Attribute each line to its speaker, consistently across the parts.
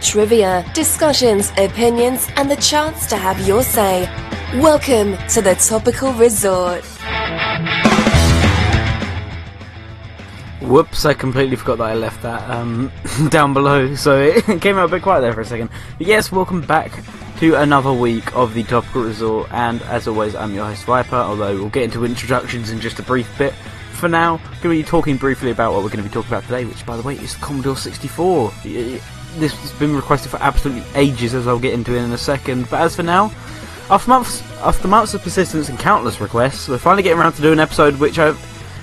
Speaker 1: trivia, discussions, opinions, and the chance to have your say. Welcome to the Topical Resort.
Speaker 2: Whoops, I completely forgot that I left that um, down below, so it came out a bit quiet there for a second. But yes, welcome back to another week of the Topical Resort, and as always, I'm your host Viper, although we'll get into introductions in just a brief bit. For now, I'm going to be talking briefly about what we're going to be talking about today, which, by the way, is Commodore 64. This has been requested for absolutely ages, as I'll get into it in a second, but as for now, after months, after months of persistence and countless requests, we're finally getting around to doing an episode which I've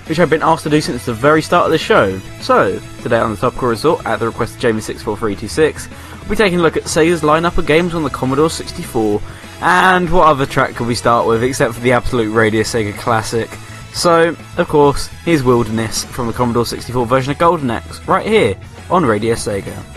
Speaker 2: which I've been asked to do since the very start of the show. So, today on the Topical Resort, at the request of Jamie64326, we'll be taking a look at Sega's lineup of games on the Commodore 64, and what other track could we start with except for the absolute Radio Sega classic. So, of course, here's Wilderness from the Commodore 64 version of Golden Axe, right here on Radio Sega.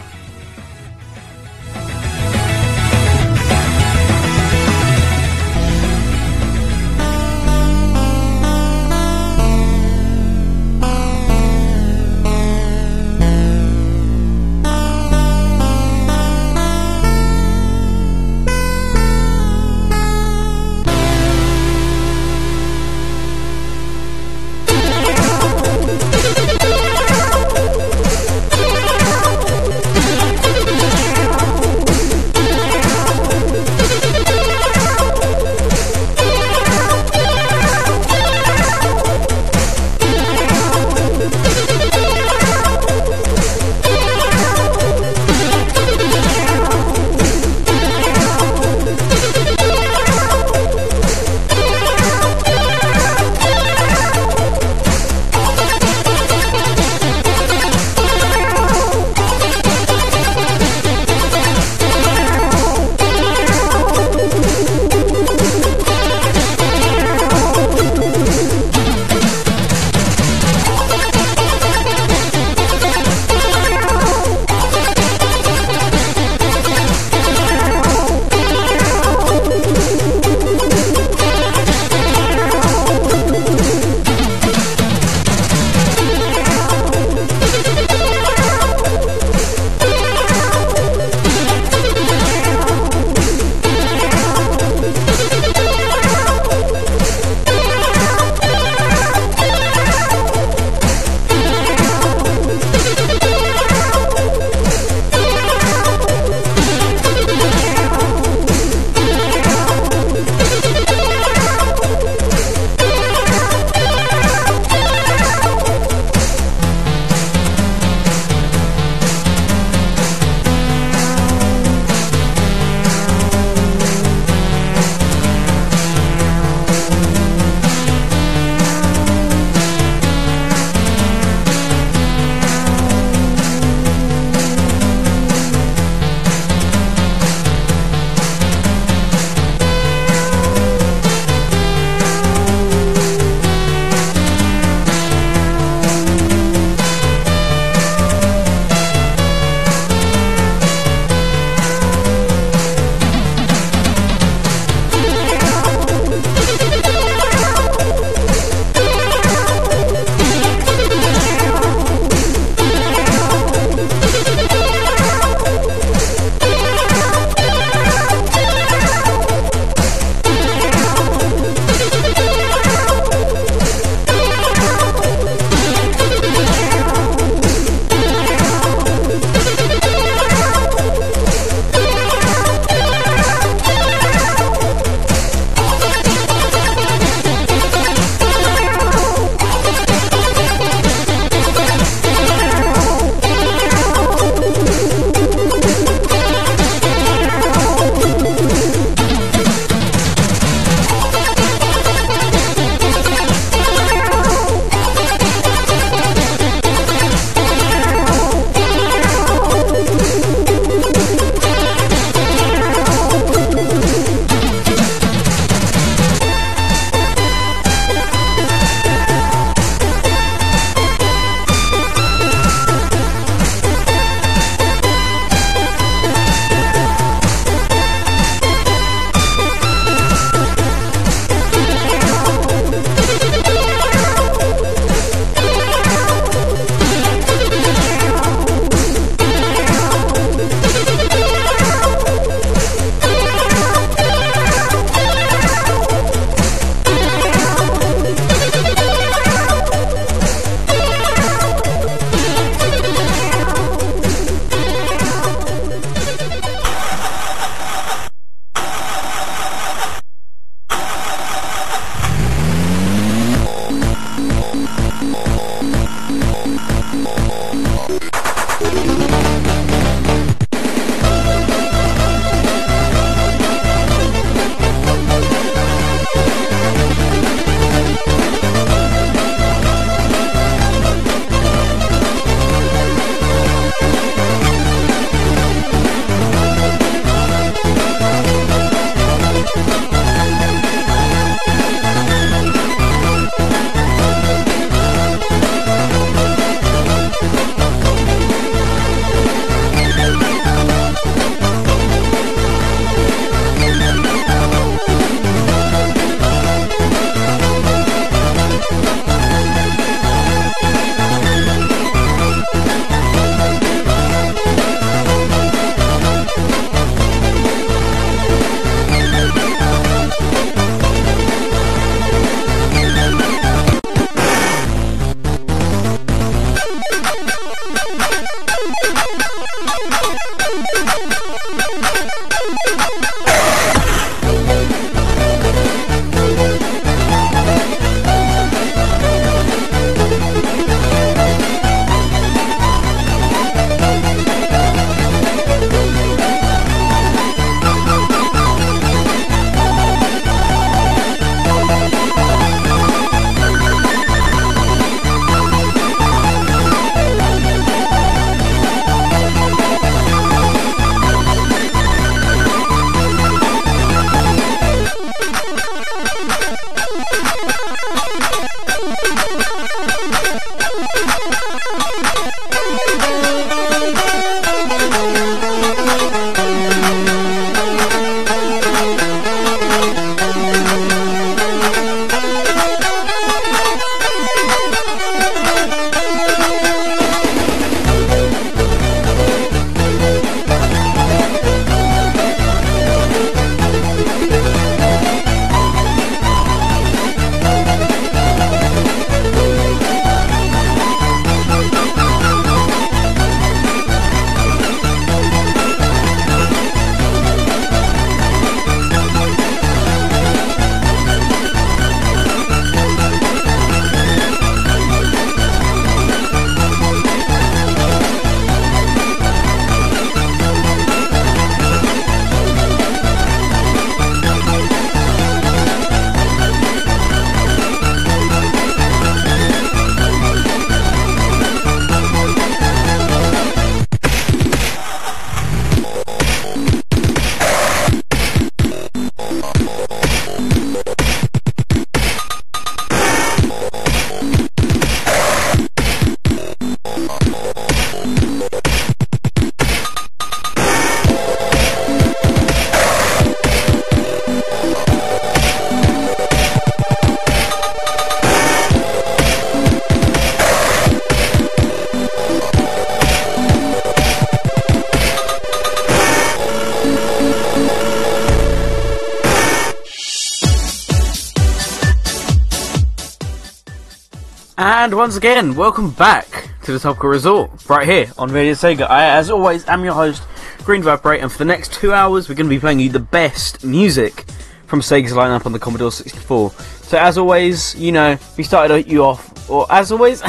Speaker 2: Once again, welcome back to the Topical Resort, right here on Radio Sega. I, as always, am your host, Green Viper 8, and for the next two hours, we're going to be playing you the best music from Sega's lineup on the Commodore 64. So, as always, you know, we started you off, or as always,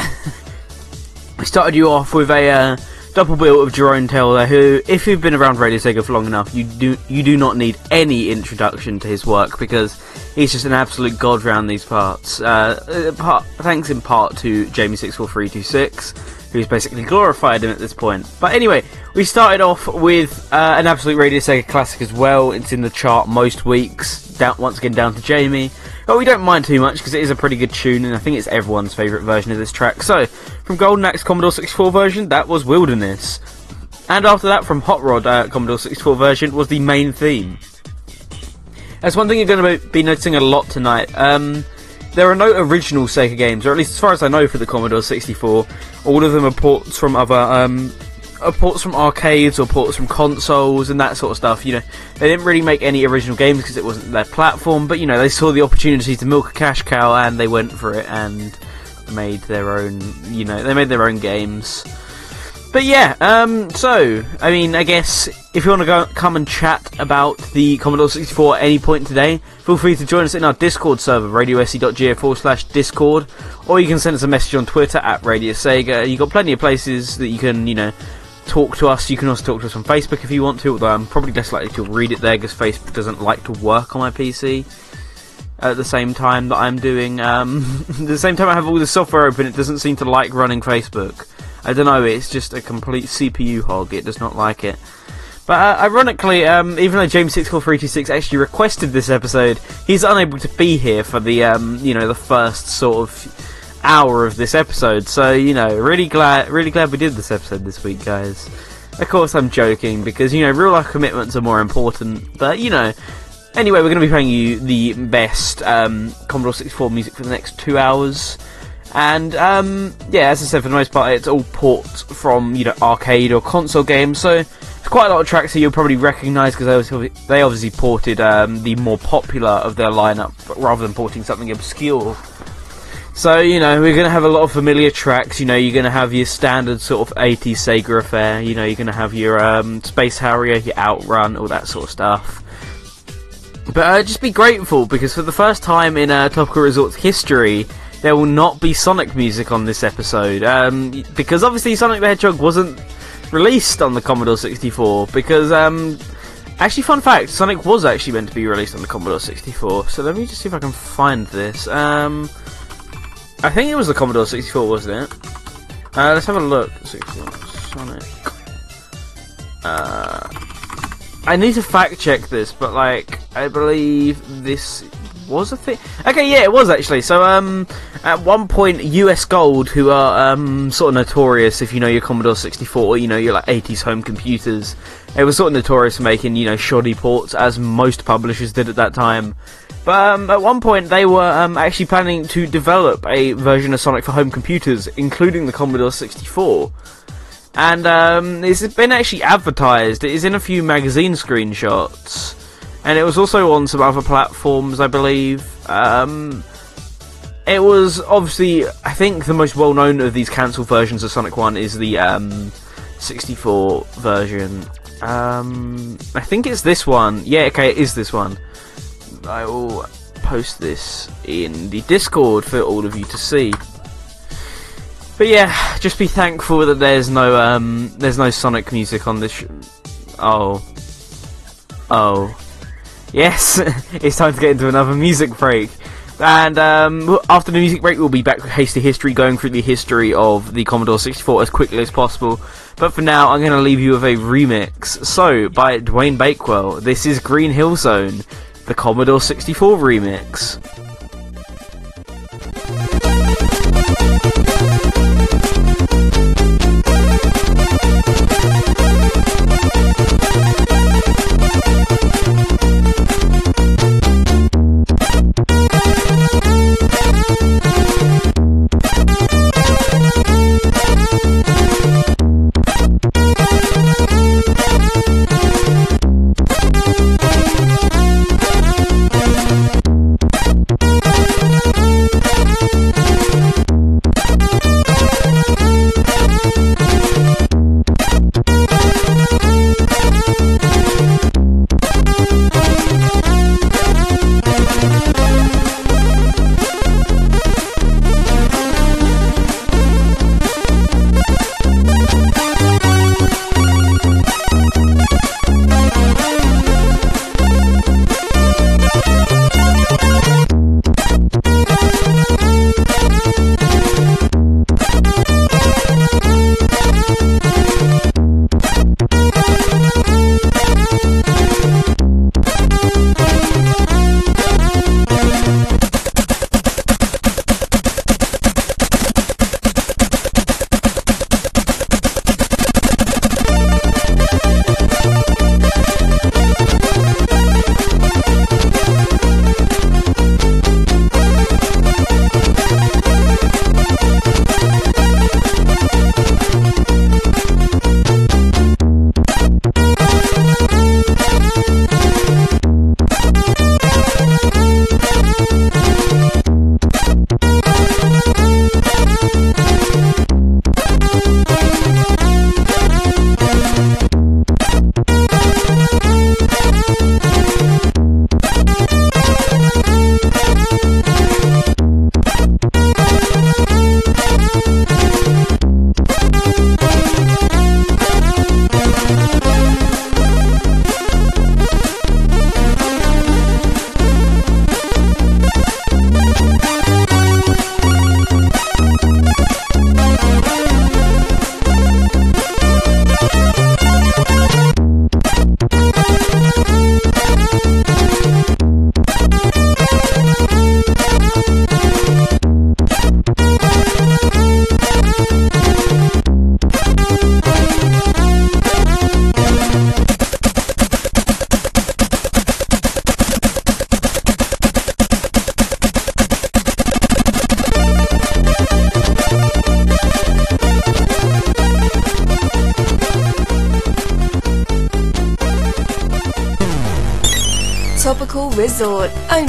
Speaker 2: we started you off with a uh, double bill of Jeroen Tel, who, if you've been around Radio Sega for long enough, you do you do not need any introduction to his work because he's just an absolute god round these parts. Uh, part, thanks in part to Jamie64326, who's basically glorified him at this point. But anyway, we started off with uh, an absolute Radio Sega classic as well. It's in the chart most weeks. Down, once again, down to Jamie. But we don't mind too much because it is a pretty good tune, and I think it's everyone's favourite version of this track. So, from Golden Axe Commodore 64 version, that was Wilderness. And after that, from Hot Rod uh, Commodore 64 version, was the main theme. That's one thing you're going to be noticing a lot tonight. Um, there are no original Sega games, or at least as far as I know for the Commodore 64. All of them are ports from other, um, are ports from arcades or ports from consoles and that sort of stuff. You know, they didn't really make any original games because it wasn't their platform, but you know, they saw the opportunity to milk a cash cow and they went for it and made their own. You know, they made their own games. But yeah, um, so I mean, I guess if you want to go come and chat about the Commodore 64 at any point today, feel free to join us in our Discord server, radiose.ga forward slash Discord, or you can send us a message on Twitter at Radio Sega. You've got plenty of places that you can, you know, talk to us. You can also talk to us on Facebook if you want to, although I'm probably less likely to read it there because Facebook doesn't like to work on my PC. At the same time that I'm doing, um, the same time I have all the software open, it doesn't seem to like running Facebook. I don't know, it's just a complete CPU hog, it does not like it. But uh, ironically, um, even though James64326 actually requested this episode, he's unable to be here for the, um, you know, the first sort of hour of this episode. So, you know, really glad, really glad we did this episode this week, guys. Of course, I'm joking because you know real life commitments are more important. But you know, anyway, we're going to be playing you the best um, Commodore 64 music for the next two hours. And um, yeah, as I said, for the most part, it's all ports from you know arcade or console games. So it's quite a lot of tracks that you'll probably recognise because they, obviously ported um, the more popular of their lineup rather than porting something obscure. So you know we're going to have a lot of familiar tracks. You know you're going to have your standard sort of 80s Sega affair. You know you're going to have your um, Space Harrier, your Outrun, all that sort of stuff. But uh, just be grateful because for the first time in uh, Topical Resorts history, there will not be Sonic music on this episode. Um, because obviously Sonic the Hedgehog wasn't released on the Commodore 64. Because, um, actually, fun fact Sonic was actually meant to be released on the Commodore 64. So let me just see if I can find this. Um, I think it was the Commodore 64, wasn't it? Uh, let's have a look. Sonic. Uh, I need to fact check this, but like, I believe this was a thing. Okay, yeah, it was actually. So, um, at one point, US Gold, who are um sort of notorious if you know your Commodore 64, you know your like 80s home computers, they were sort of notorious for making you know shoddy ports, as most publishers did at that time. But um, at one point, they were um, actually planning to develop a version of Sonic for home computers, including the Commodore 64. And um, it's been actually advertised. It is in a few magazine screenshots and it was also on some other platforms, I believe. Um, it was obviously, I think, the most well known of these cancelled versions of Sonic 1 is the um, 64 version. Um, I think it's this one. Yeah, okay, it is this one. I will post this in the Discord for all of you to see. But yeah, just be thankful that there's no um, there's no Sonic music on this. oh, oh. Yes, it's time to get into another music break. And um, after the music break, we'll be back with Hasty History, going through the history of the Commodore 64 as quickly as possible. But for now, I'm going to leave you with a remix. So, by Dwayne Bakewell, this is Green Hill Zone, the Commodore 64 remix.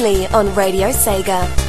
Speaker 1: Only on Radio Sega.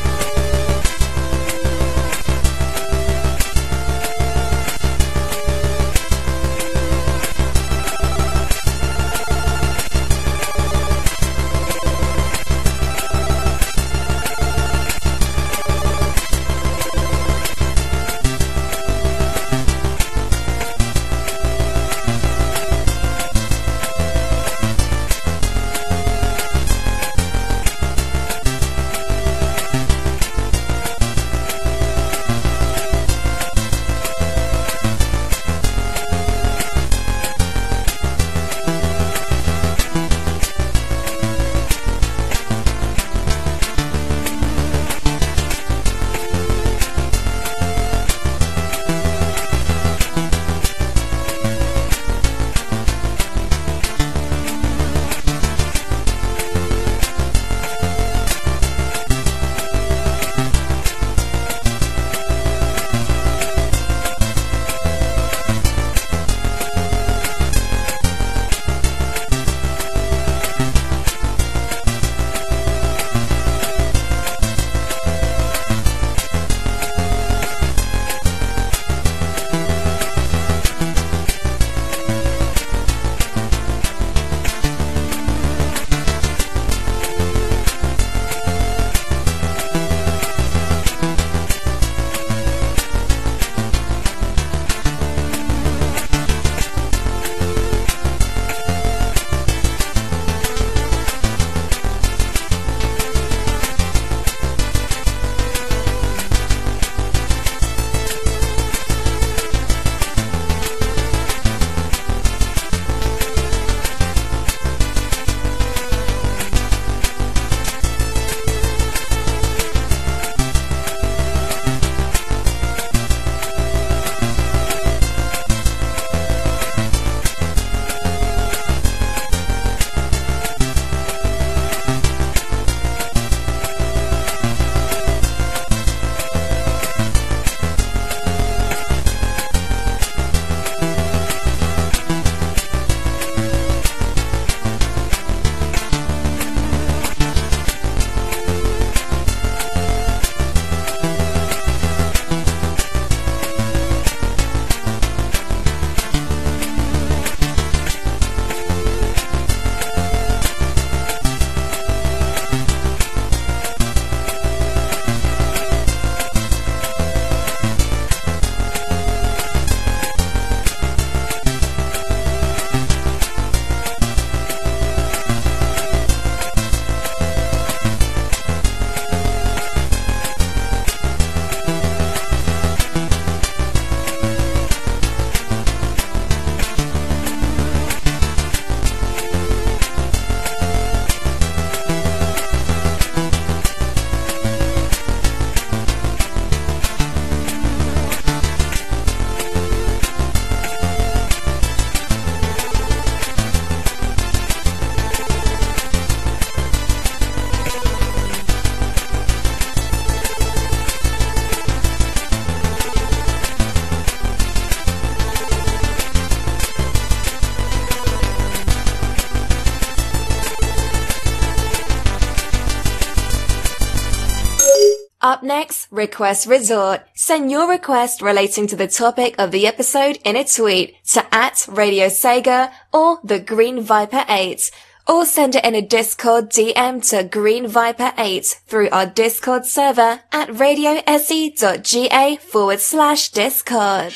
Speaker 1: Request Resort. Send your request relating to the topic of the episode in a tweet to at Radio Sega or the Green Viper 8. Or send it in a Discord DM to Green Viper 8 through our Discord server at radiose.ga forward slash Discord.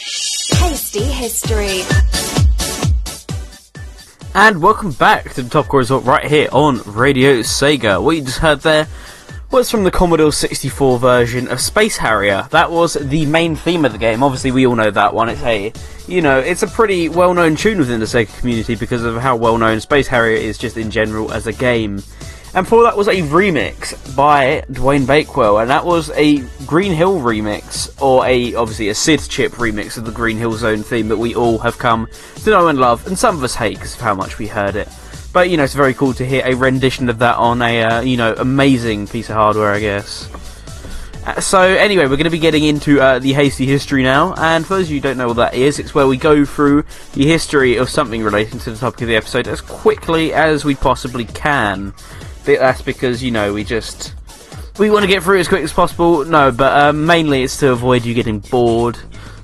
Speaker 1: Hasty History.
Speaker 2: And welcome back to the Top Resort right here on Radio Sega. What you just heard there was from the Commodore 64 version of Space Harrier. That was the main theme of the game. Obviously, we all know that one. It's a, you know, it's a pretty well-known tune within the Sega community because of how well-known Space Harrier is just in general as a game. And for that was a remix by Dwayne Bakewell, and that was a Green Hill remix, or a obviously a SID chip remix of the Green Hill Zone theme that we all have come to know and love, and some of us hate because of how much we heard it. But you know, it's very cool to hear a rendition of that on a uh, you know amazing piece of hardware, I guess. Uh, so anyway, we're going to be getting into uh, the hasty history now, and for those of you who don't know what that is, it's where we go through the history of something relating to the topic of the episode as quickly as we possibly can. that's because you know we just we want to get through it as quick as possible. No, but um, mainly it's to avoid you getting bored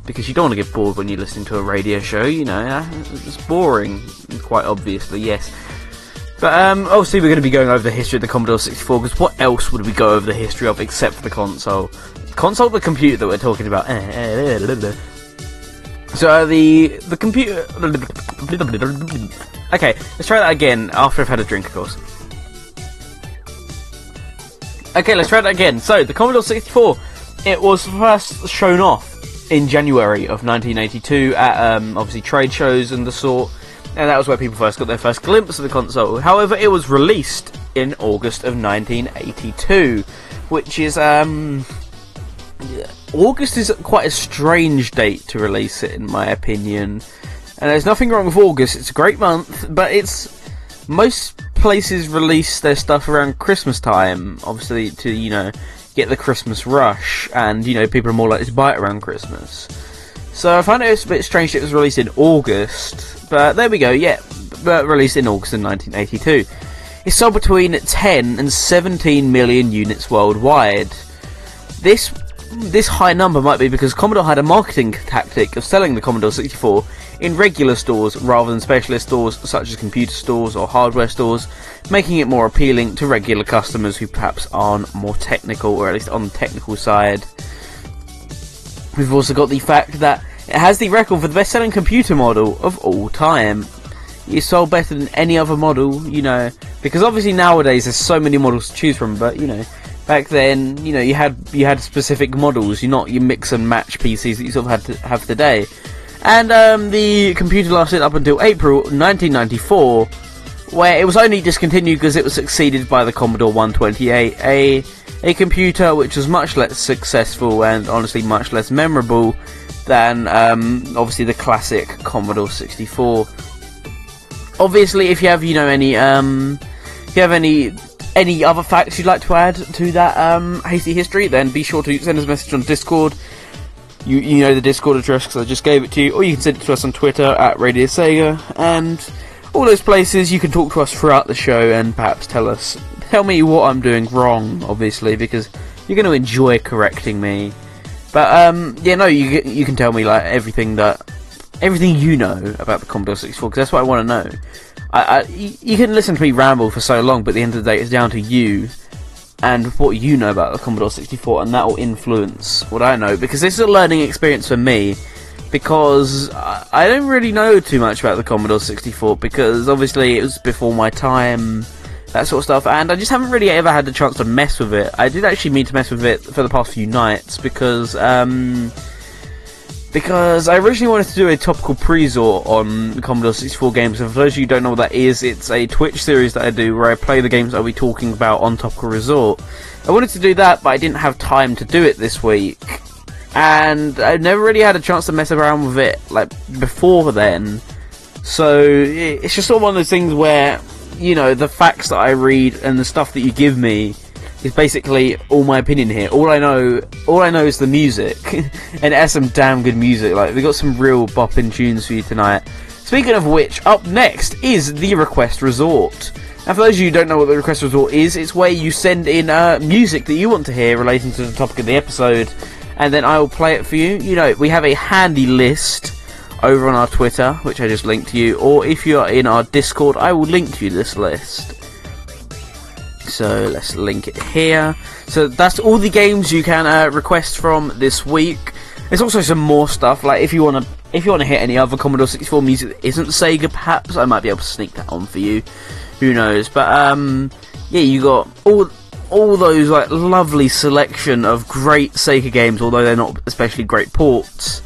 Speaker 2: because you don't want to get bored when you're listening to a radio show. You know, it's boring, quite obviously. Yes. But um, obviously, we're going to be going over the history of the Commodore 64 because what else would we go over the history of except for the console? Console, the computer that we're talking about. So uh, the the computer. Okay, let's try that again after I've had a drink, of course. Okay, let's try that again. So the Commodore 64, it was first shown off in January of 1982 at um, obviously trade shows and the sort, and that was where people first got their first glimpse of the console. However, it was released in August of 1982, which is um, August is quite a strange date to release it, in my opinion. And there's nothing wrong with August; it's a great month, but it's most places release their stuff around Christmas time, obviously to you know get the Christmas rush, and you know people are more likely to buy it around Christmas. So I found it a bit strange it was released in August, but there we go. Yeah, but released in August in 1982. It sold between 10 and 17 million units worldwide. This this high number might be because Commodore had a marketing tactic of selling the Commodore 64 in regular stores rather than specialist stores such as computer stores or hardware stores, making it more appealing to regular customers who perhaps aren't more technical or at least on the technical side. We've also got the fact that it has the record for the best selling computer model of all time. It sold better than any other model, you know, because obviously nowadays there's so many models to choose from, but you know, back then, you know, you had you had specific models, you not you mix and match PCs that you sort of had to have today. And um, the computer lasted up until April 1994, where it was only discontinued because it was succeeded by the Commodore 128, a a computer which was much less successful and honestly much less memorable than um, obviously the classic Commodore 64. Obviously, if you have you know any um, if you have any any other facts you'd like to add to that um, hasty history, then be sure to send us a message on Discord. You, you know the Discord address because I just gave it to you, or you can send it to us on Twitter at Radio Sega, and all those places you can talk to us throughout the show and perhaps tell us, tell me what I'm doing wrong, obviously, because you're going to enjoy correcting me. But um, yeah, no, you you can tell me like everything that everything you know about the Commodore 64 because that's what I want to know. I, I, you can listen to me ramble for so long, but at the end of the day, it's down to you and what you know about the Commodore 64, and that will influence what I know because this is a learning experience for me. Because I don't really know too much about the Commodore 64 because obviously it was before my time, that sort of stuff, and I just haven't really ever had the chance to mess with it. I did actually mean to mess with it for the past few nights because um, because I originally wanted to do a topical pre-zor on Commodore 64 games, and for those of you who don't know what that is, it's a Twitch series that I do where I play the games I'll be talking about on Topical Resort. I wanted to do that, but I didn't have time to do it this week, and I never really had a chance to mess around with it, like, before then. So, it's just sort of one of those things where, you know, the facts that I read and the stuff that you give me is basically all my opinion here. All I know, all I know is the music, and it has some damn good music. Like we got some real bopping tunes for you tonight. Speaking of which, up next is the Request Resort. Now, for those of you who don't know what the Request Resort is, it's where you send in uh, music that you want to hear relating to the topic of the episode, and then I will play it for you. You know, we have a handy list over on our Twitter, which I just linked to you, or if you are in our Discord, I will link you this list. So let's link it here. So that's all the games you can uh, request from this week. There's also some more stuff. Like if you want to, if you want to hit any other Commodore 64 music that isn't Sega, perhaps I might be able to sneak that on for you. Who knows? But um, yeah, you got all all those like lovely selection of great Sega games, although they're not especially great ports.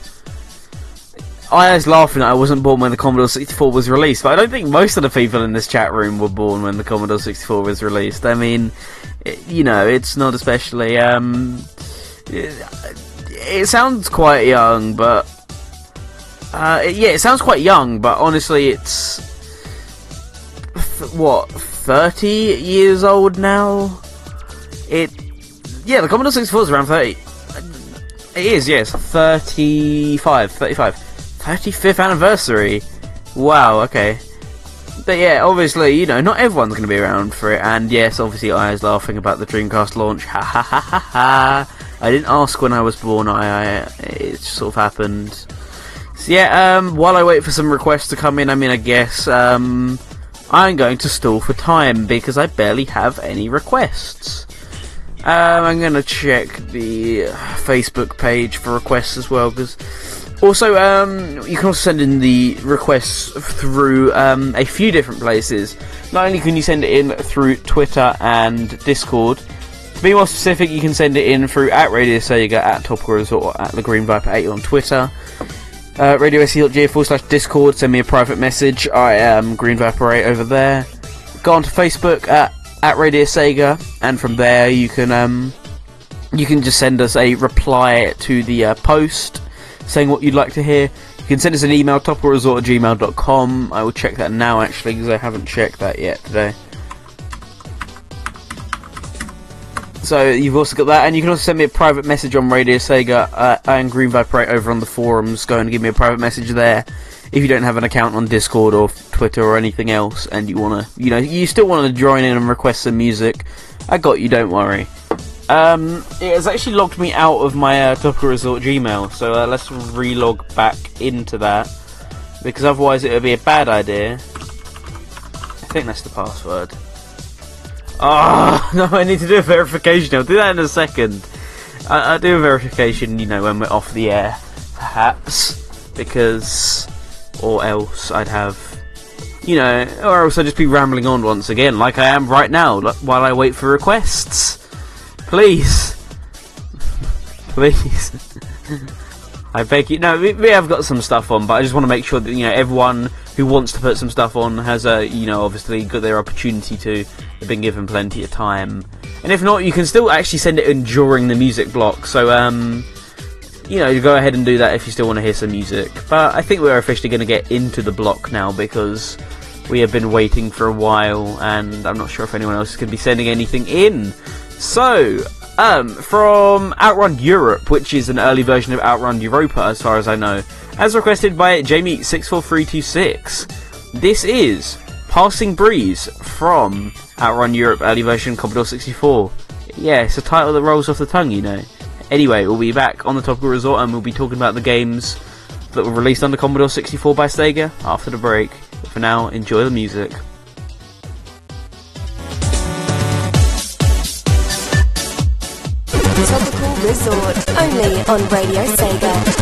Speaker 2: I was laughing I wasn't born when the Commodore 64 was released, but I don't think most of the people in this chat room were born when the Commodore 64 was released. I mean, it, you know, it's not especially. Um, it, it sounds quite young, but. Uh, yeah, it sounds quite young, but honestly, it's. What, 30 years old now? It. Yeah, the Commodore 64 is around 30. It is, yes, 35. 35. 35th anniversary. Wow, okay. but yeah, obviously, you know, not everyone's going to be around for it. And yes, obviously, I was laughing about the Dreamcast launch. Ha ha ha ha ha. I didn't ask when I was born. I, I it sort of happened. So yeah, um, while I wait for some requests to come in, I mean, I guess um, I'm going to stall for time because I barely have any requests. Um, I'm going to check the Facebook page for requests as well because also, um, you can also send in the requests through um, a few different places. Not only can you send it in through Twitter and Discord, to be more specific, you can send it in through at Radio Sega, at Topical Resort, or at the Green Viper 8 on Twitter. Uh, radiose.ga forward slash Discord, send me a private message. I am Green Viper 8 over there. Go on to Facebook at, at Radio Sega, and from there you can um, you can just send us a reply to the uh, post saying what you'd like to hear. You can send us an email, topicalresort at gmail.com. I will check that now actually because I haven't checked that yet today. So you've also got that, and you can also send me a private message on Radio Sega uh, and Green Viper over on the forums. Go and give me a private message there if you don't have an account on Discord or Twitter or anything else, and you wanna, you know, you still want to join in and request some music. I got you, don't worry. Um, it has actually logged me out of my uh, Resort Gmail, so uh, let's relog back into that because otherwise it would be a bad idea. I think that's the password. Oh no! I need to do a verification. I'll do that in a second. I, will do a verification, you know, when we're off the air, perhaps, because, or else I'd have, you know, or else I'd just be rambling on once again, like I am right now, while I wait for requests. Please. Please. I beg you. No, we, we, have got some stuff on, but I just want to make sure that you know everyone who wants to put some stuff on has a you know obviously got their opportunity to. They've been given plenty of time, and if not, you can still actually send it in during the music block. So um, you know, go ahead and do that if you still want to hear some music. But I think we're officially going to get into the block now because we have been waiting for a while, and I'm not sure if anyone else to be sending anything in. So, um, from Outrun Europe, which is an early version of Outrun Europa, as far as I know, as requested by Jamie64326. This is Passing Breeze from Outrun Europe early version Commodore 64. Yeah, it's a title that rolls off the tongue, you know. Anyway, we'll be back on the Topical Resort and we'll be talking about the games that were released on the Commodore 64 by Sega after the break. But for now, enjoy the music.
Speaker 1: Topical Resort, only on Radio Sega.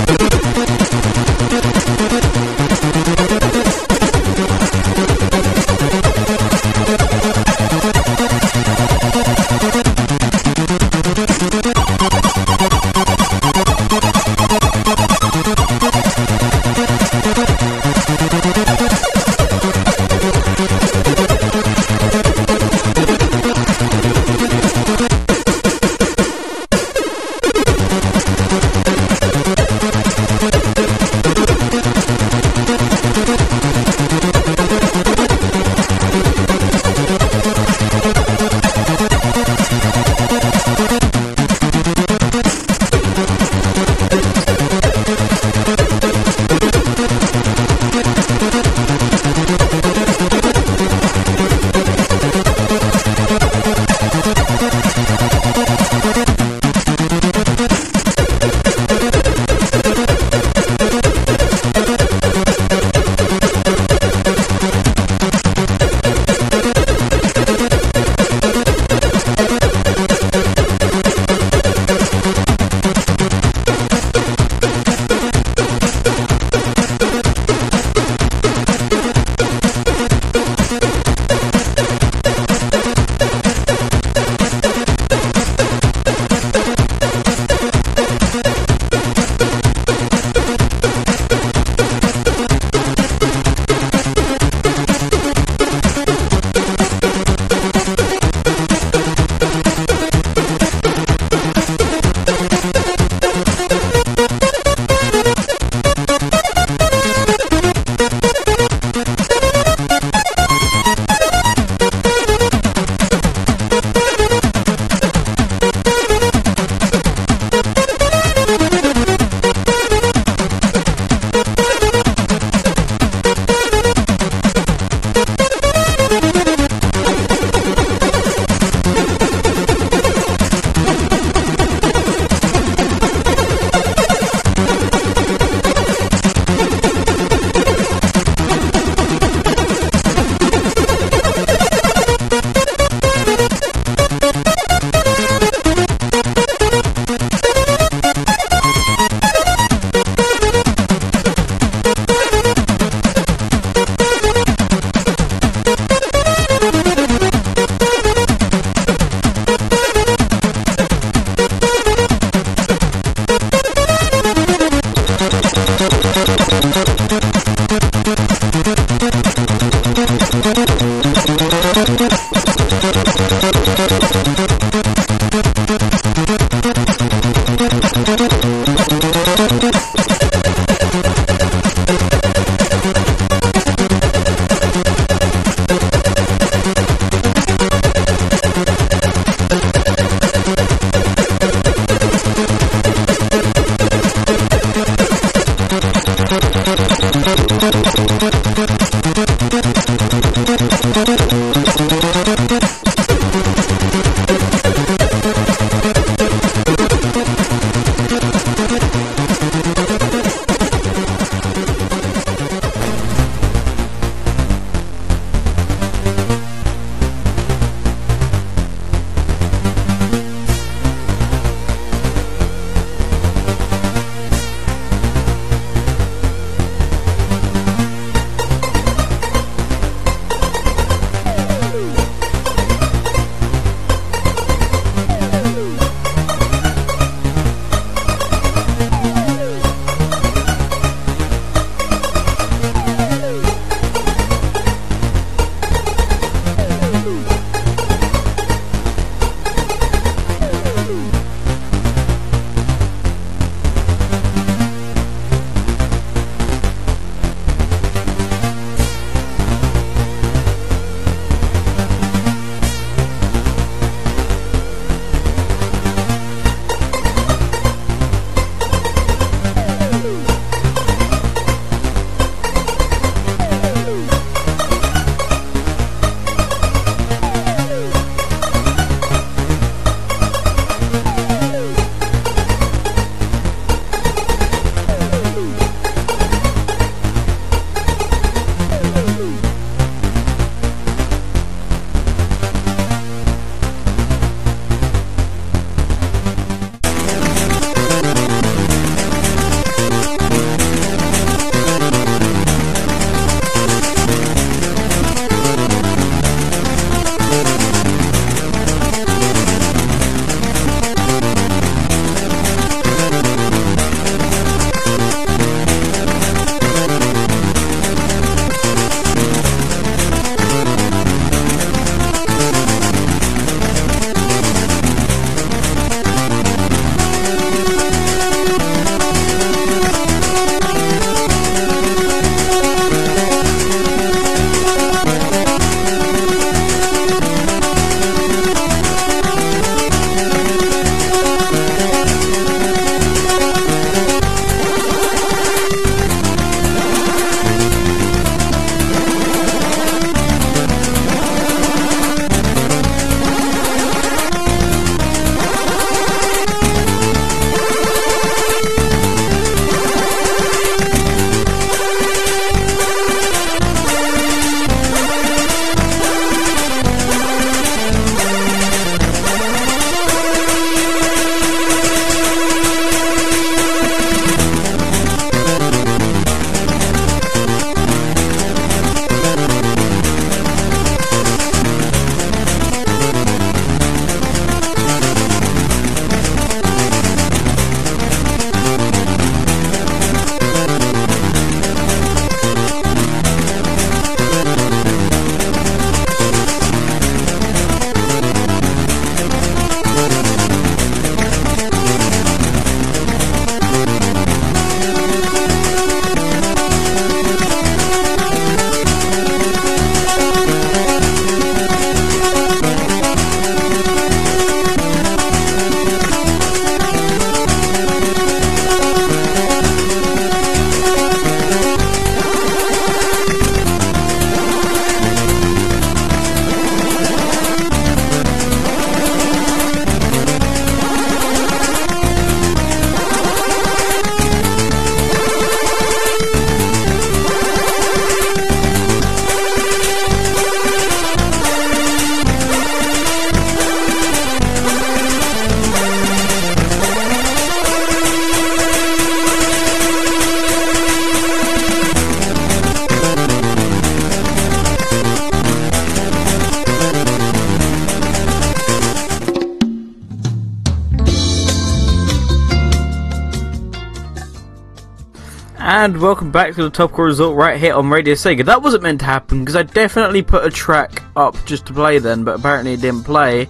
Speaker 2: Welcome back to the Topical Resort right here on Radio Sega. That wasn't meant to happen because I definitely put a track up just to play then, but apparently it didn't play.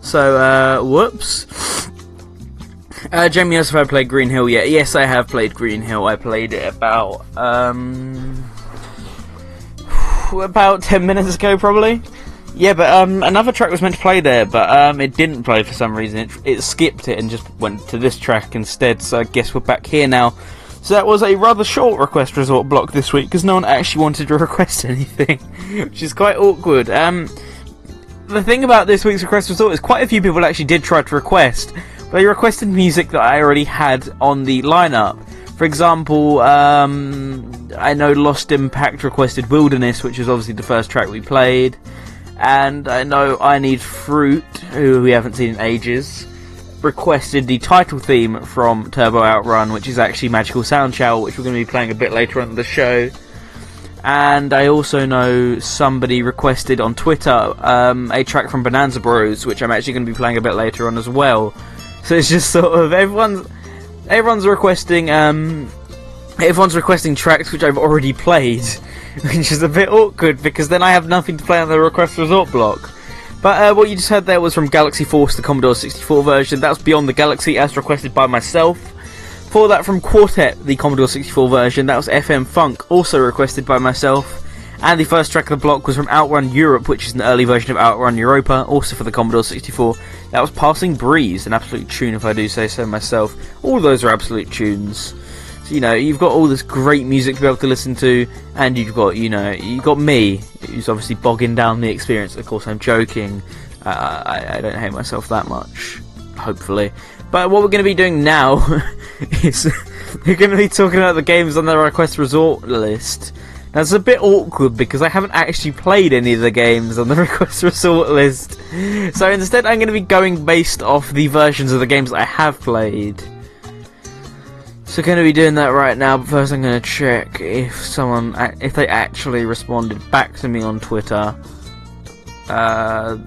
Speaker 2: So, uh, whoops. Uh, Jamie asked if I played Green Hill yet. Yes, I have played Green Hill. I played it about, um, about 10 minutes ago, probably. Yeah, but um, another track was meant to play there, but um, it didn't play for some reason. It, it skipped it and just went to this track instead. So I guess we're back here now. So that was a rather short request resort block this week because no one actually wanted to request anything, which is quite awkward. Um, the thing about this week's request resort is quite a few people actually did try to request, but they requested music that I already had on the lineup. For example, um, I know Lost Impact requested Wilderness, which is obviously the first track we played and I know I Need Fruit, who we haven't seen in ages, requested the title theme from Turbo Outrun, which is actually Magical Sound Shower, which we're going to be playing a bit later on in the show. And I also know somebody requested on Twitter um, a track from Bonanza Bros, which I'm actually going to be playing a bit later on as well. So it's just sort of everyone's everyone's requesting um, everyone's requesting tracks which I've already played. which is a bit awkward because then I have nothing to play on the request resort block. But uh, what you just heard there was from Galaxy Force, the Commodore 64 version. That's Beyond the Galaxy, as requested by myself. For that from Quartet, the Commodore 64 version, that was FM Funk, also requested by myself. And the first track of the block was from Outrun Europe, which is an early version of Outrun Europa, also for the Commodore 64. That was Passing Breeze, an absolute tune if I do say so myself. All those are absolute tunes you know, you've got all this great music to be able to listen to, and you've got, you know, you've got me, who's obviously bogging down the experience. Of course, I'm joking. Uh, I, I, don't hate myself that much, hopefully. But what we're going to be doing now is we're going to be talking about the games on the request resort list. Now, it's a bit awkward because I haven't actually played any of the games on the request resort list. So instead, I'm going to be going based off the versions of the games I have played. So going to be doing that right now, but first I'm going to check if someone, if they actually responded back to me on Twitter. Uh,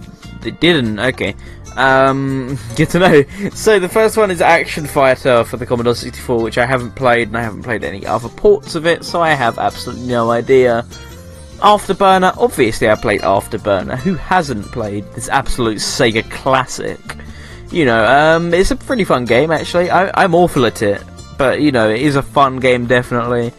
Speaker 2: they didn't, okay. Um, good to know. So the first one is Action Fighter for the Commodore 64, which I haven't played, and I haven't played any other ports of it, so I have absolutely no idea. Afterburner, obviously I played Afterburner. Who hasn't played this absolute Sega classic? You know, um, it's a pretty fun game actually. I, I'm awful at it but you know, it is a fun game, definitely.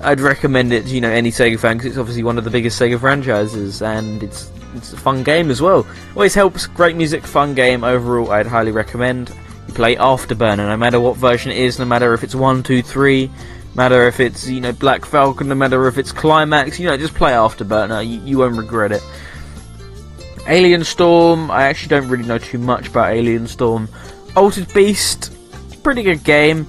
Speaker 2: I'd recommend it to you know any Sega fan because it's obviously one of the biggest Sega franchises, and it's it's a fun game as well. Always helps, great music, fun game overall. I'd highly recommend. You play Afterburner, no matter what version it is, no matter if it's one, two, three, matter if it's you know Black Falcon, no matter if it's Climax, you know just play Afterburner. You, you won't regret it. Alien Storm, I actually don't really know too much about Alien Storm. Altered Beast, pretty good game.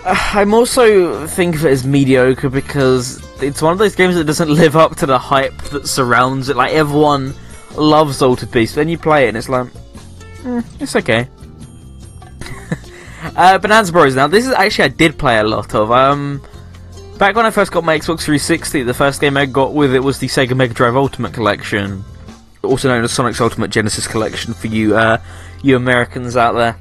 Speaker 2: I'm also think of it as mediocre because it's one of those games that doesn't live up to the hype that surrounds it. Like everyone loves Altered Beast, then you play it and it's like, mm, it's okay. uh, Bonanza Bros. Now this is actually I did play a lot of. Um, back when I first got my Xbox 360, the first game I got with it was the Sega Mega Drive Ultimate Collection, also known as Sonic's Ultimate Genesis Collection for you, uh, you Americans out there.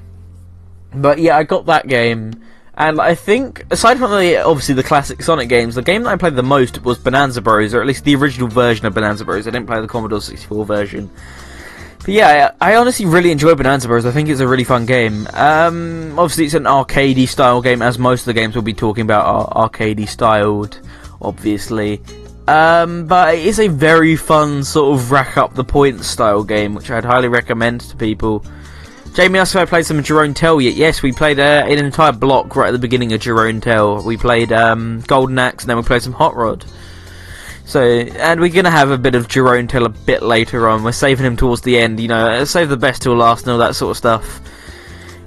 Speaker 2: But yeah, I got that game and I think, aside from the obviously the classic Sonic games, the game that I played the most was Bonanza Bros, or at least the original version of Bonanza Bros. I didn't play the Commodore 64 version. But yeah, I, I honestly really enjoy Bonanza Bros. I think it's a really fun game. Um, obviously, it's an arcadey style game, as most of the games we'll be talking about are arcadey styled, obviously. Um, but it is a very fun sort of rack up the points style game, which I'd highly recommend to people. Jamie asked if I played some Jeroen Tel yet. Yes, we played uh, an entire block right at the beginning of Jeroen Tel. We played um, Golden Axe and then we played some Hot Rod. So, and we're gonna have a bit of Jeroen Tel a bit later on. We're saving him towards the end, you know, save the best till last and all that sort of stuff.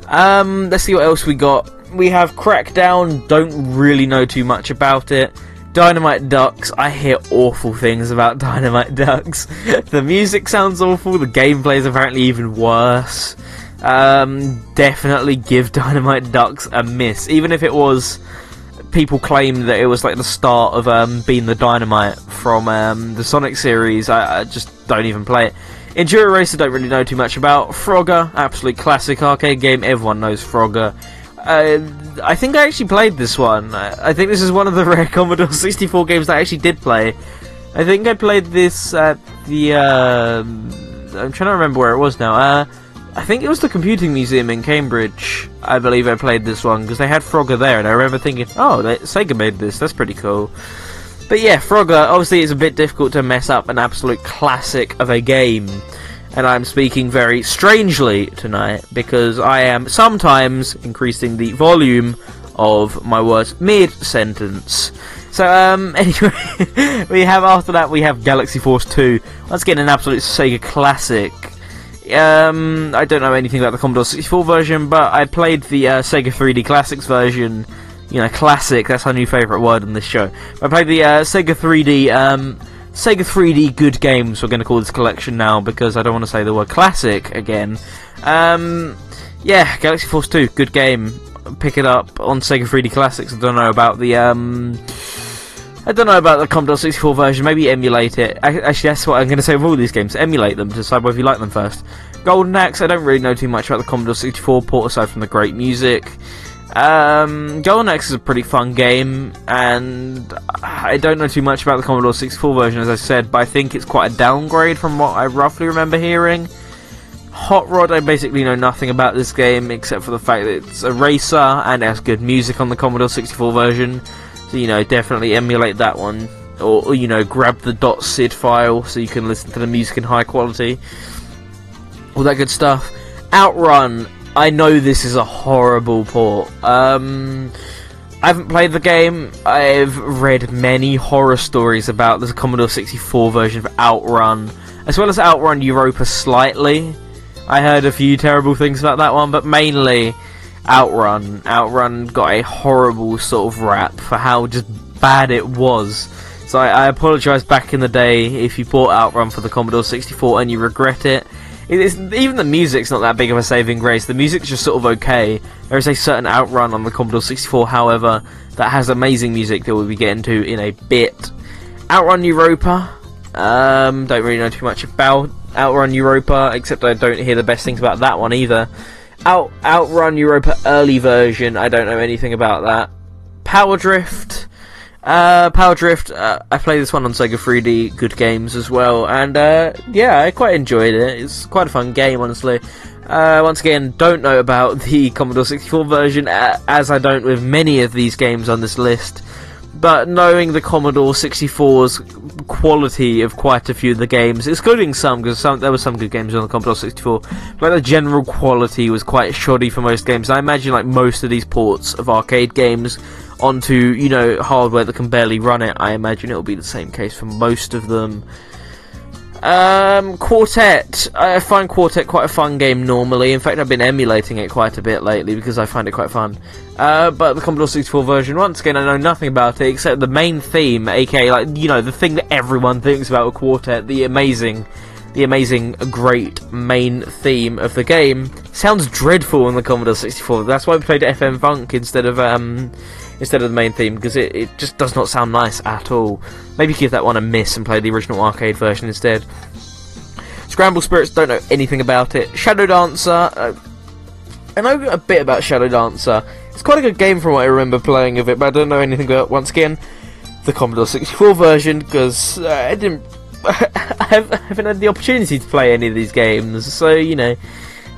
Speaker 2: Um, let's see what else we got. We have Crackdown, don't really know too much about it. Dynamite Dux, I hear awful things about Dynamite Dux. the music sounds awful, the gameplay is apparently even worse. Um, definitely give Dynamite Dux a miss, even if it was people claim that it was like the start of um, Bean the Dynamite from um, the Sonic series. I, I, just don't even play it. Enduro Racer, don't really know too much about. Frogger, absolute classic arcade game. Everyone knows Frogger. uh, I think I actually played this one. I, think this is one of the rare Commodore 64 games that I actually did play. I think I played this at the. Uh, I'm trying to remember where it was now. Uh, I think it was the Computing Museum in Cambridge. I believe I played this one because they had Frogger there, and I remember thinking, "Oh, they, Sega made this. That's pretty cool." But yeah, Frogger obviously it's a bit difficult to mess up an absolute classic of a game and I'm speaking very strangely tonight because I am sometimes increasing the volume of my words mid sentence. So, um, anyway, we have after that we have Galaxy Force 2. Once again, an absolute Sega classic. Um, I don't know anything about the Commodore 64 version, but I played the uh, Sega 3D Classics version. You know, classic, that's our new favourite word on this show. I played the uh, Sega 3D um, Sega 3D Good Games, we're going to call this collection now because I don't want to say the word classic again. Um, yeah, Galaxy Force 2, good game. Pick it up on Sega 3D Classics. I don't know about the. Um, I don't know about the Commodore 64 version. Maybe emulate it. Actually, that's what I'm going to say with all these games. Emulate them to decide whether you like them first. Golden Axe. I don't really know too much about the Commodore 64 port aside from the great music. Um, Golden Axe is a pretty fun game, and I don't know too much about the Commodore 64 version, as I said, but I think it's quite a downgrade from what I roughly remember hearing. Hot Rod, I basically know nothing about this game except for the fact that it's a racer and it has good music on the Commodore 64 version. So, you know, definitely emulate that one. Or, or you know, grab the .sid file so you can listen to the music in high quality. All that good stuff. Outrun I know this is a horrible port. Um, I haven't played the game. I've read many horror stories about the Commodore 64 version of Outrun, as well as Outrun Europa slightly. I heard a few terrible things about that one, but mainly Outrun. Outrun got a horrible sort of rap for how just bad it was. So I, I apologise back in the day if you bought Outrun for the Commodore 64 and you regret it. It's, even the music's not that big of a saving grace. The music's just sort of okay. There is a certain outrun on the Commodore 64, however, that has amazing music that we'll be getting to in a bit. Outrun Europa. Um, don't really know too much about Outrun Europa, except I don't hear the best things about that one either. Out Outrun Europa early version. I don't know anything about that. Power Drift. Uh, Power Drift, uh, I played this one on Sega 3D, good games as well, and uh, yeah, I quite enjoyed it. It's quite a fun game, honestly. Uh, once again, don't know about the Commodore 64 version, as I don't with many of these games on this list. But knowing the Commodore 64's quality of quite a few of the games, excluding some, because some, there were some good games on the Commodore 64, but the general quality was quite shoddy for most games. I imagine like most of these ports of arcade games onto you know hardware that can barely run it. I imagine it will be the same case for most of them. Um, Quartet. I find Quartet quite a fun game normally. In fact, I've been emulating it quite a bit lately because I find it quite fun. Uh, but the Commodore 64 version, once again, I know nothing about it except the main theme, aka like you know the thing that everyone thinks about with Quartet, the amazing, the amazing, great main theme of the game. Sounds dreadful on the Commodore 64. That's why we played FM Funk instead of um instead of the main theme because it, it just does not sound nice at all. Maybe give that one a miss and play the original arcade version instead. Scramble Spirits, don't know anything about it. Shadow Dancer, uh, I know a bit about Shadow Dancer. It's quite a good game from what I remember playing of it, but I don't know anything about once again the Commodore 64 version because uh, I didn't. I haven't had the opportunity to play any of these games, so you know,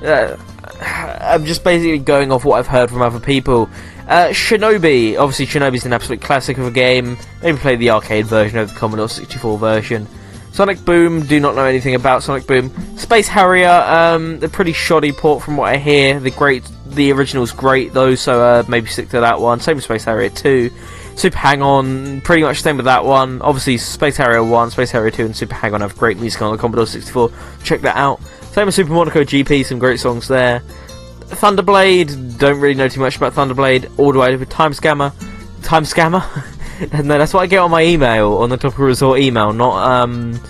Speaker 2: uh, I'm just basically going off what I've heard from other people. Uh, Shinobi, obviously Shinobi's an absolute classic of a game. Maybe play the arcade version of the Commodore 64 version. Sonic Boom, do not know anything about Sonic Boom. Space Harrier, um, a pretty shoddy port from what I hear. The great, the original's great though, so uh, maybe stick to that one. Same with Space Harrier 2. Super Hang On, pretty much same with that one. Obviously, Space Harrier 1, Space Harrier 2, and Super Hang On have great music on the Commodore 64. Check that out. Same with Super Monaco GP, some great songs there. Thunderblade, don't really know too much about Thunderblade. All the way with Time Scammer. Time Scammer? no, that's what I get on my email, on the Topical Resort email, not, um,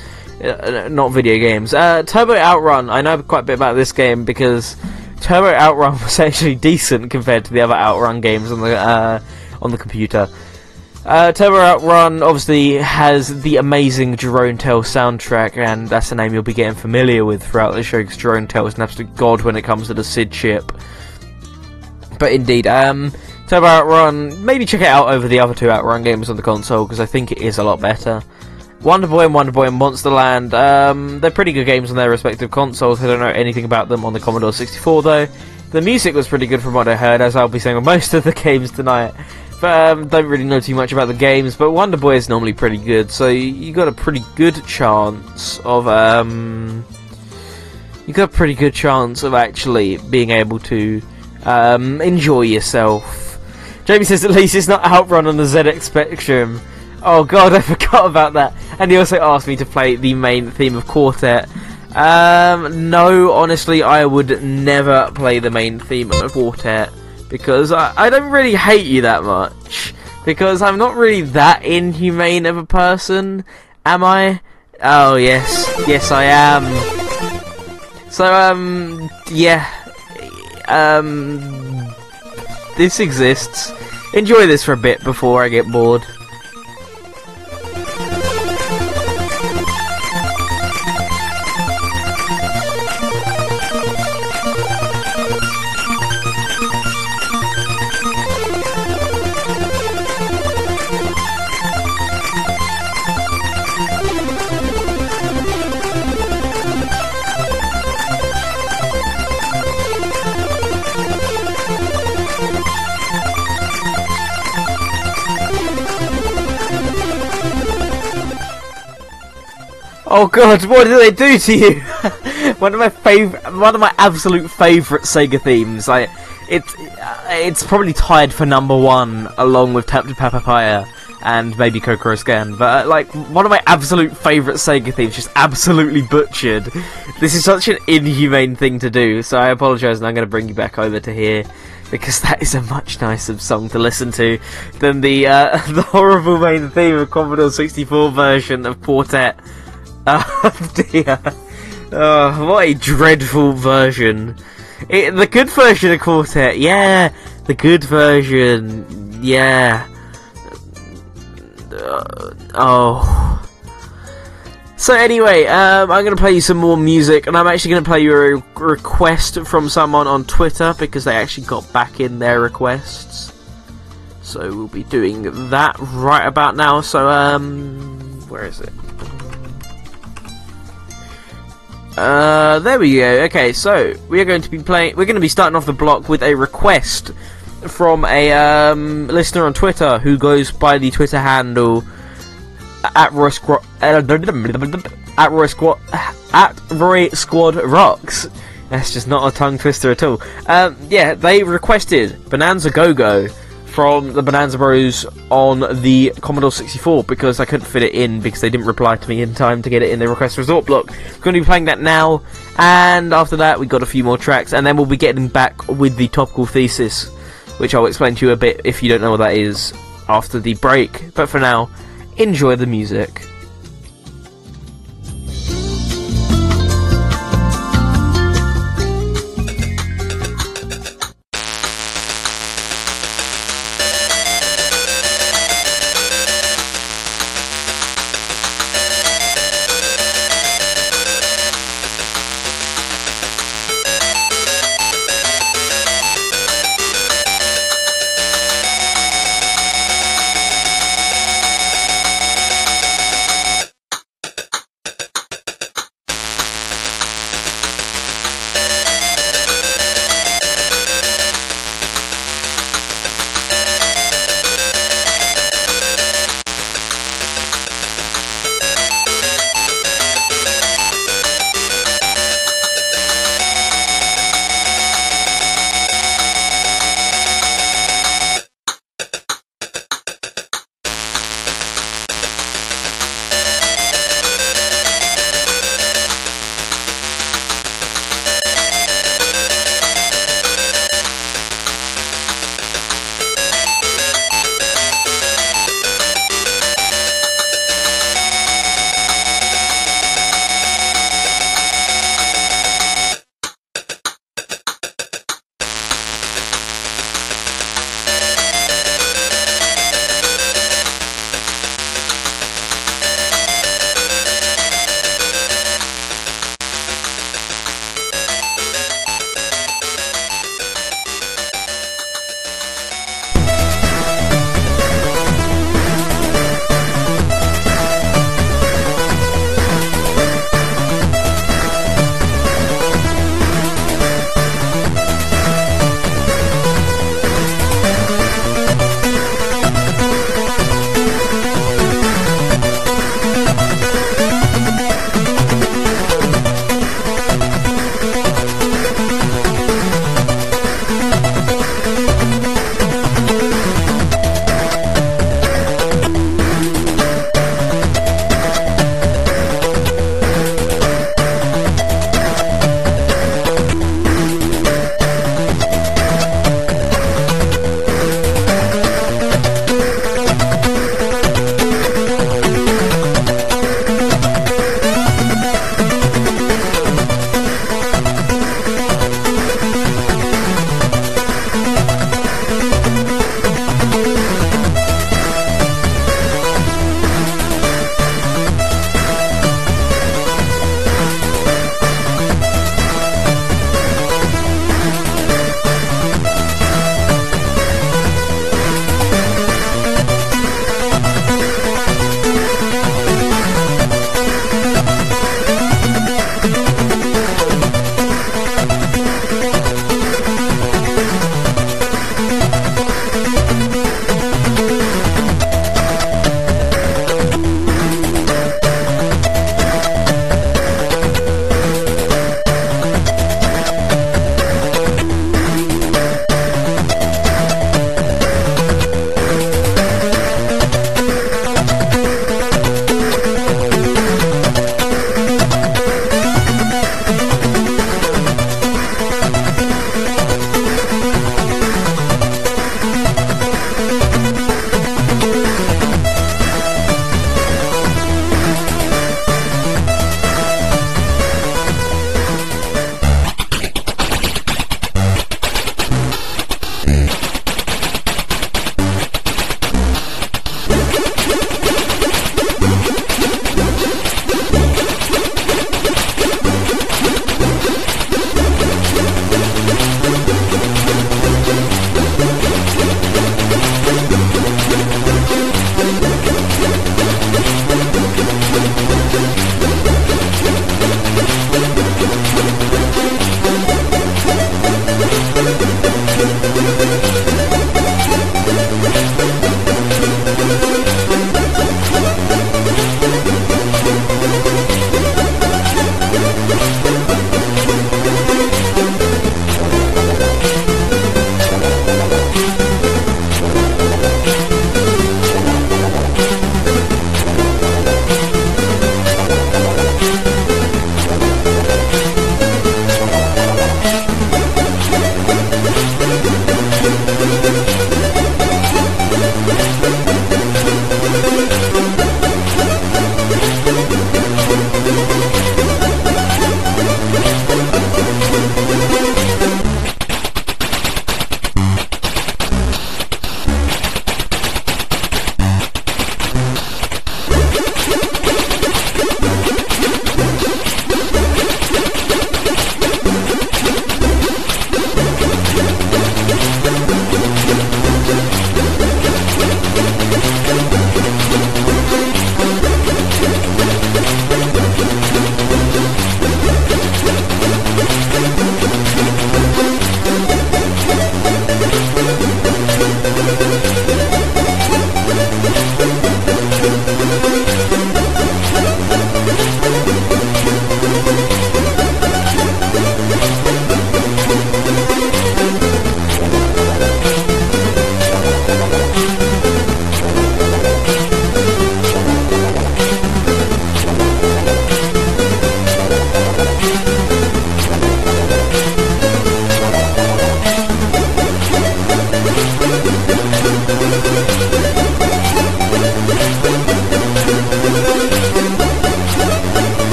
Speaker 2: uh, not video games. Uh, Turbo Outrun, I know quite a bit about this game because Turbo Outrun was actually decent compared to the other Outrun games on the, uh, on the computer. Uh, Turbo Outrun obviously has the amazing Jeroen Tel soundtrack, and that's a name you'll be getting familiar with throughout the show because Jeroen Tel is an absolute god when it comes to the SID chip. But indeed, um, Turbo Outrun, maybe check it out over the other two Outrun games on the console because I think it is a lot better. Wonder Boy and Wonder Boy and Monsterland, um, they're pretty good games on their respective consoles. I don't know anything about them on the Commodore 64 though. The music was pretty good from what I heard, as I'll be saying on most of the games tonight. Um, don't really know too much about the games. But Wonder Boy is normally pretty good, so you got a pretty good chance of um, you got a pretty good chance of actually being able to um, enjoy yourself. Jamie says at least it's not Outrun on the ZX Spectrum. Oh god, I forgot about that. And he also asked me to play the main theme of Quartet. Um, no, honestly, I would never play the main theme of Quartet because I, I don't really hate you that much. Because I'm not really that inhumane of a person, am I? Oh yes, yes I am. So um, yeah, um, this exists. Enjoy this for a bit before I get bored. Oh god, what did they do to you? one of my favorite, one of my absolute favourite Sega themes. Like, it's it's probably tied for number one along with Tap to and maybe Kokoro Scan. But uh, like one of my absolute favourite Sega themes, just absolutely butchered. This is such an inhumane thing to do. So I apologise, and I'm going to bring you back over to here because that is a much nicer song to listen to than the uh, the horrible main theme of Commodore 64 version of Quartet. Oh dear. Oh, what a dreadful version. It, the good version of Quartet, yeah. The good version, yeah. Uh, oh. So anyway, um, I'm going to play you some more music, and I'm actually going to play you a request from someone on Twitter because they actually got back in their requests. So we'll be doing that right about now. So um, where is it? Uh, there we go. Okay, so we are going to be playing. We're going to be starting off the block with a request from a um, listener on Twitter who goes by the Twitter handle at Roy Squad at Roy Squad at Roy Squad Rocks. That's just not a tongue twister at all. Um, yeah, they requested Bonanza Go Go from the Bonanza Bros on the Commodore 64 because I couldn't fit it in because they didn't reply to me in time to get it in the request resort block. We're Going to be playing that now, and after that we got a few more tracks, and then we'll be getting back with the topical thesis, which I'll explain to you a bit if you don't know what that is after the break. But for now, enjoy the music.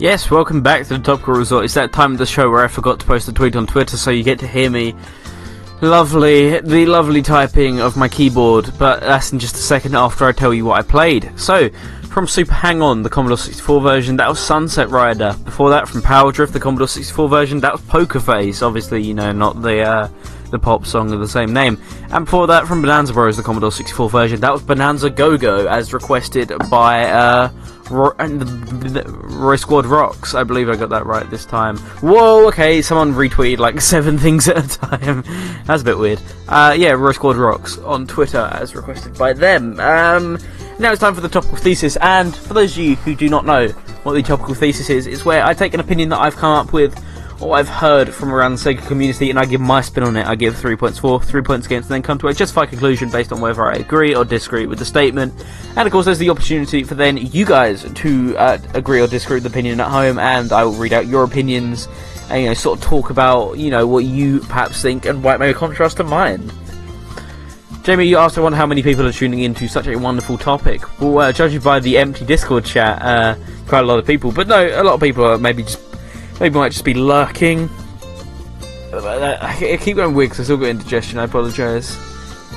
Speaker 2: Yes, welcome back to the Topical Resort. It's that time of the show where I forgot to post a tweet on Twitter, so you get to hear me lovely, the lovely typing of my keyboard, but that's in just a second after I tell you what I played. So, from Super Hang On, the Commodore 64 version, that was Sunset Rider. Before that, from Power Drift, the Commodore 64 version, that was Poker Face. Obviously, you know, not the uh, the pop song of the same name. And before that, from Bonanza Bros, the Commodore 64 version, that was Bonanza Go Go, as requested by uh, Roy, Squad Rocks. I believe I got that right this time. Whoa, okay, someone retweeted like seven things at a time. That's a bit weird. Uh, yeah, Roy Squad Rocks on Twitter, as requested by them. Um, now it's time for the topical thesis, and for those of you who do not know what the topical thesis is, it's where I take an opinion that I've come up with or I've heard from around the Sega community and I give my spin on it. I give three points for, three points against, and then come to a justified conclusion based on whether I agree or disagree with the statement. And of course, there's the opportunity for then you guys to uh, agree or disagree with the opinion at home, and I will read out your opinions and you know sort of talk about you know what you perhaps think and why it may contrast to mine. Jamie, you asked I wonder how many people are tuning in to such a wonderful topic. Well, uh, judging by the empty Discord chat, uh, quite a lot of people. But no, a lot of people are maybe just Maybe might just be lurking. I keep going weird because I still got indigestion. I apologise.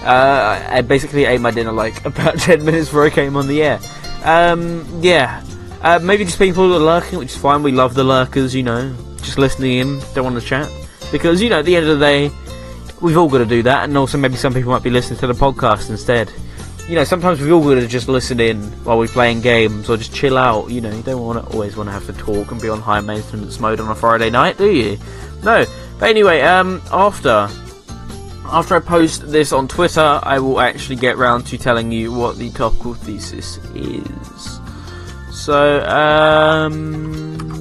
Speaker 2: Uh, I basically ate my dinner like about 10 minutes before I came on the air. Um, yeah. Uh, maybe just people are lurking, which is fine. We love the lurkers, you know. Just listening in, don't want to chat. Because, you know, at the end of the day, we've all got to do that. And also, maybe some people might be listening to the podcast instead you know, sometimes we've all got to just listen in while we're playing games or just chill out. You know, you don't want to always want to have to talk and be on high maintenance mode on a Friday night, do you? No. But anyway, um, after after I post this on Twitter, I will actually get round to telling you what the topical thesis is. So, um.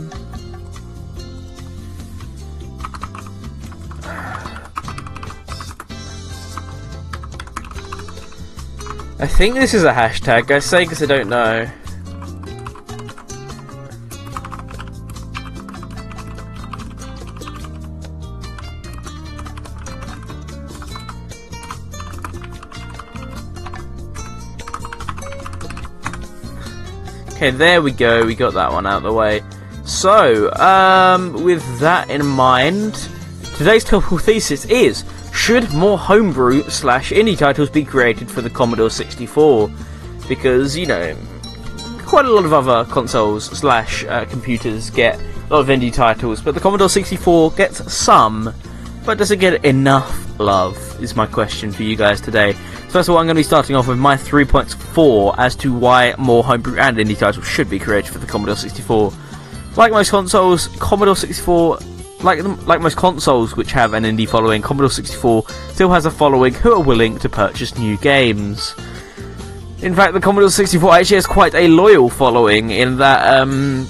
Speaker 2: I think this is a hashtag. I say because I don't know. Okay, there we go. We got that one out of the way. So, um, with that in mind, today's topical thesis is should more homebrew slash indie titles be created for the Commodore 64? Because, you know, quite a lot of other consoles slash uh, computers get a lot of indie titles, but the Commodore 64 gets some, but does it get enough love? Is my question for you guys today. So first of all, I'm going to be starting off with my three points for as to why more homebrew and indie titles should be created for the Commodore 64. Like most consoles, Commodore 64 like like most consoles which have an indie following, Commodore 64 still has a following who are willing to purchase new games. In fact, the Commodore 64 actually has quite a loyal following in that um,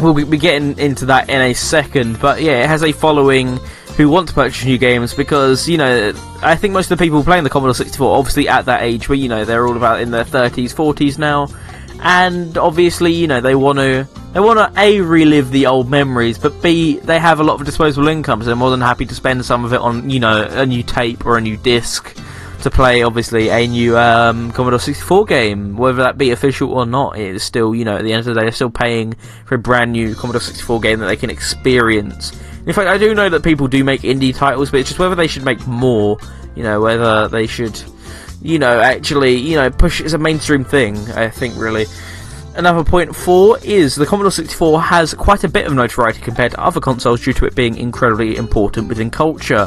Speaker 2: we'll be getting into that in a second. But yeah, it has a following who want to purchase new games because you know I think most of the people playing the Commodore 64 obviously at that age where you know they're all about in their 30s, 40s now, and obviously you know they want to they want to a relive the old memories, but b they have a lot of disposable income, so they're more than happy to spend some of it on you know a new tape or a new disc to play. Obviously, a new um, Commodore 64 game, whether that be official or not, it is still you know at the end of the day they're still paying for a brand new Commodore 64 game that they can experience. In fact, I do know that people do make indie titles, but it's just whether they should make more. You know, whether they should, you know, actually, you know, push is a mainstream thing. I think really. Another point four is the Commodore 64 has quite a bit of notoriety compared to other consoles due to it being incredibly important within culture.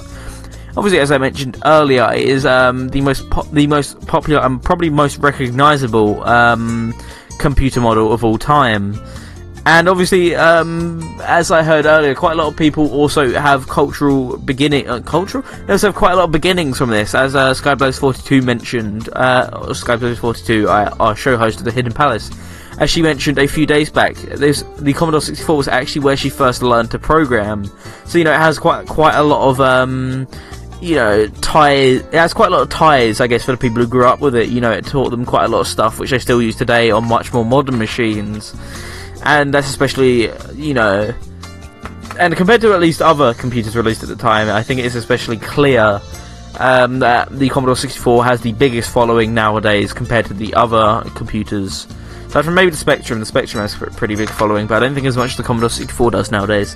Speaker 2: Obviously, as I mentioned earlier, it is um, the most po- the most popular and probably most recognizable um, computer model of all time. And obviously, um, as I heard earlier, quite a lot of people also have cultural beginning, uh, cultural. They also have quite a lot of beginnings from this, as uh, Skyblaze42 mentioned. Uh, Skyblaze42, our show host of the Hidden Palace, as she mentioned a few days back, this the Commodore 64 was actually where she first learned to program. So you know, it has quite quite a lot of um, you know ties. It has quite a lot of ties, I guess, for the people who grew up with it. You know, it taught them quite a lot of stuff which they still use today on much more modern machines, and that's especially you know. And compared to at least other computers released at the time, I think it is especially clear um, that the Commodore 64 has the biggest following nowadays compared to the other computers. Aside from maybe the Spectrum, the Spectrum has a pretty big following, but I don't think as much as the Commodore 64 does nowadays.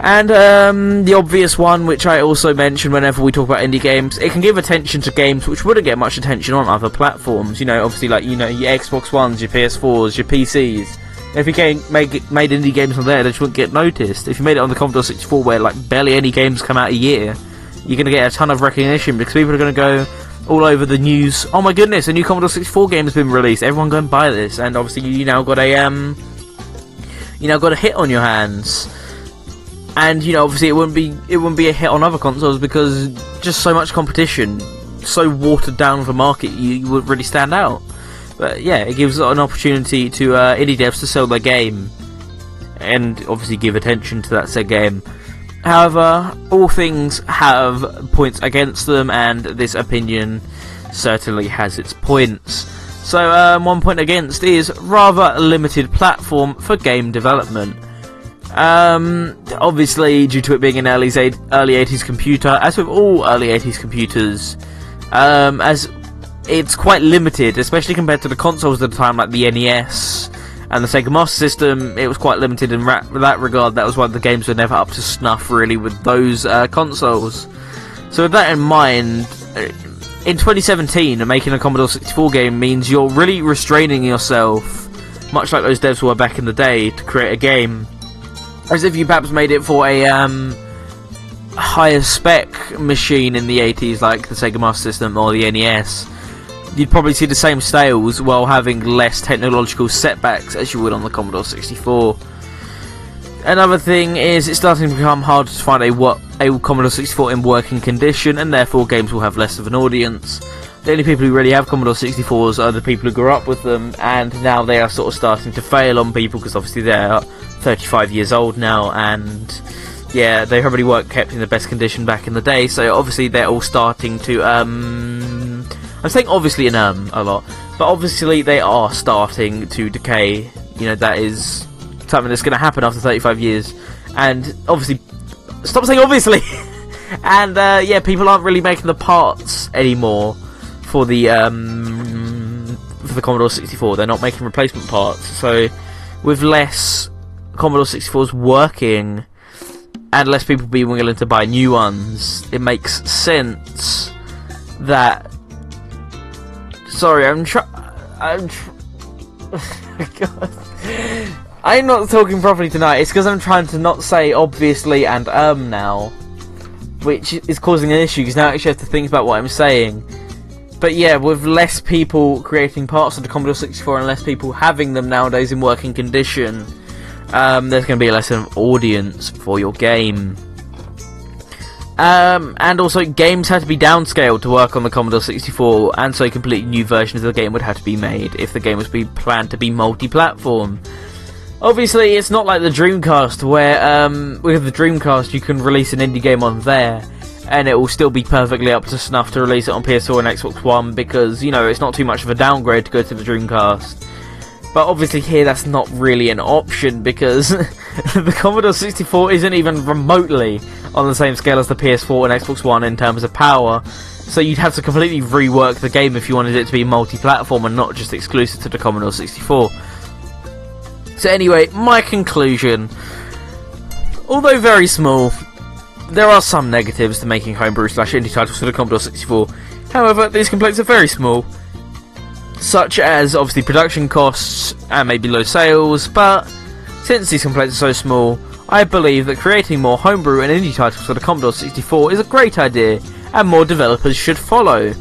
Speaker 2: And um, the obvious one, which I also mention whenever we talk about indie games, it can give attention to games which wouldn't get much attention on other platforms. You know, obviously, like you know, your Xbox Ones, your PS4s, your PCs. If you came, made, made indie games on there, they just wouldn't get noticed. If you made it on the Commodore 64, where like barely any games come out a year, you're going to get a ton of recognition because people are going to go all over the news. Oh my goodness, a new Commodore 64 game has been released. Everyone go and buy this, and obviously you now got a um, you now got a hit on your hands and you know obviously it wouldn't be it wouldn't be a hit on other consoles because just so much competition, so watered down a market, you, you would really stand out. But yeah, it gives an opportunity to uh, indie devs to sell their game, and obviously give attention to that said game. However, all things have points against them, and this opinion certainly has its points. So, um, one point against is rather limited platform for game development. Um, obviously, due to it being an early early 80s computer, as with all early 80s computers, um, as it's quite limited, especially compared to the consoles at the time, like the NES and the Sega Master System. It was quite limited in ra- that regard. That was why the games were never up to snuff, really, with those uh, consoles. So, with that in mind, uh, in 2017, making a Commodore 64 game means you're really restraining yourself, much like those devs were back in the day, to create a game as if you perhaps made it for a um, higher spec machine in the 80s, like the Sega Master System or the NES. You'd probably see the same sales while having less technological setbacks as you would on the Commodore 64. Another thing is it's starting to become harder to find a what a Commodore 64 in working condition, and therefore games will have less of an audience. The only people who really have Commodore 64s are the people who grew up with them, and now they are sort of starting to fail on people because obviously they're 35 years old now, and yeah, they probably weren't kept in the best condition back in the day. So obviously they're all starting to. Um, I'm saying obviously and um a lot, but obviously they are starting to decay. You know that is something that's going to happen after 35 years, and obviously, stop saying obviously. and uh, yeah, people aren't really making the parts anymore for the um, for the Commodore 64. They're not making replacement parts, so with less Commodore 64s working and less people being willing to buy new ones, it makes sense that. Sorry, I'm trying. I'm. Tr- God. I'm not talking properly tonight. It's because I'm trying to not say obviously and um now, which is causing an issue because now I actually have to think about what I'm saying. But yeah, with less people creating parts of the Commodore 64 and less people having them nowadays in working condition, um, there's going to be less of an audience for your game. Um, and also, games had to be downscaled to work on the Commodore 64, and so completely new versions of the game would have to be made if the game was be planned to be multi-platform. Obviously, it's not like the Dreamcast, where um, with the Dreamcast you can release an indie game on there, and it will still be perfectly up to snuff to release it on PS4 and Xbox One because you know it's not too much of a downgrade to go to the Dreamcast. But obviously here that's not really an option because the Commodore 64 isn't even remotely on the same scale as the PS4 and Xbox One in terms of power. So you'd have to completely rework the game if you wanted it to be multi-platform and not just exclusive to the Commodore 64. So anyway, my conclusion, although very small, there are some negatives to making homebrew slash indie titles for the Commodore 64. However, these complaints are very small such as obviously production costs and maybe low sales, but since these complaints are so small, I believe that creating more homebrew and indie titles for the Commodore 64 is a great idea, and more developers should follow.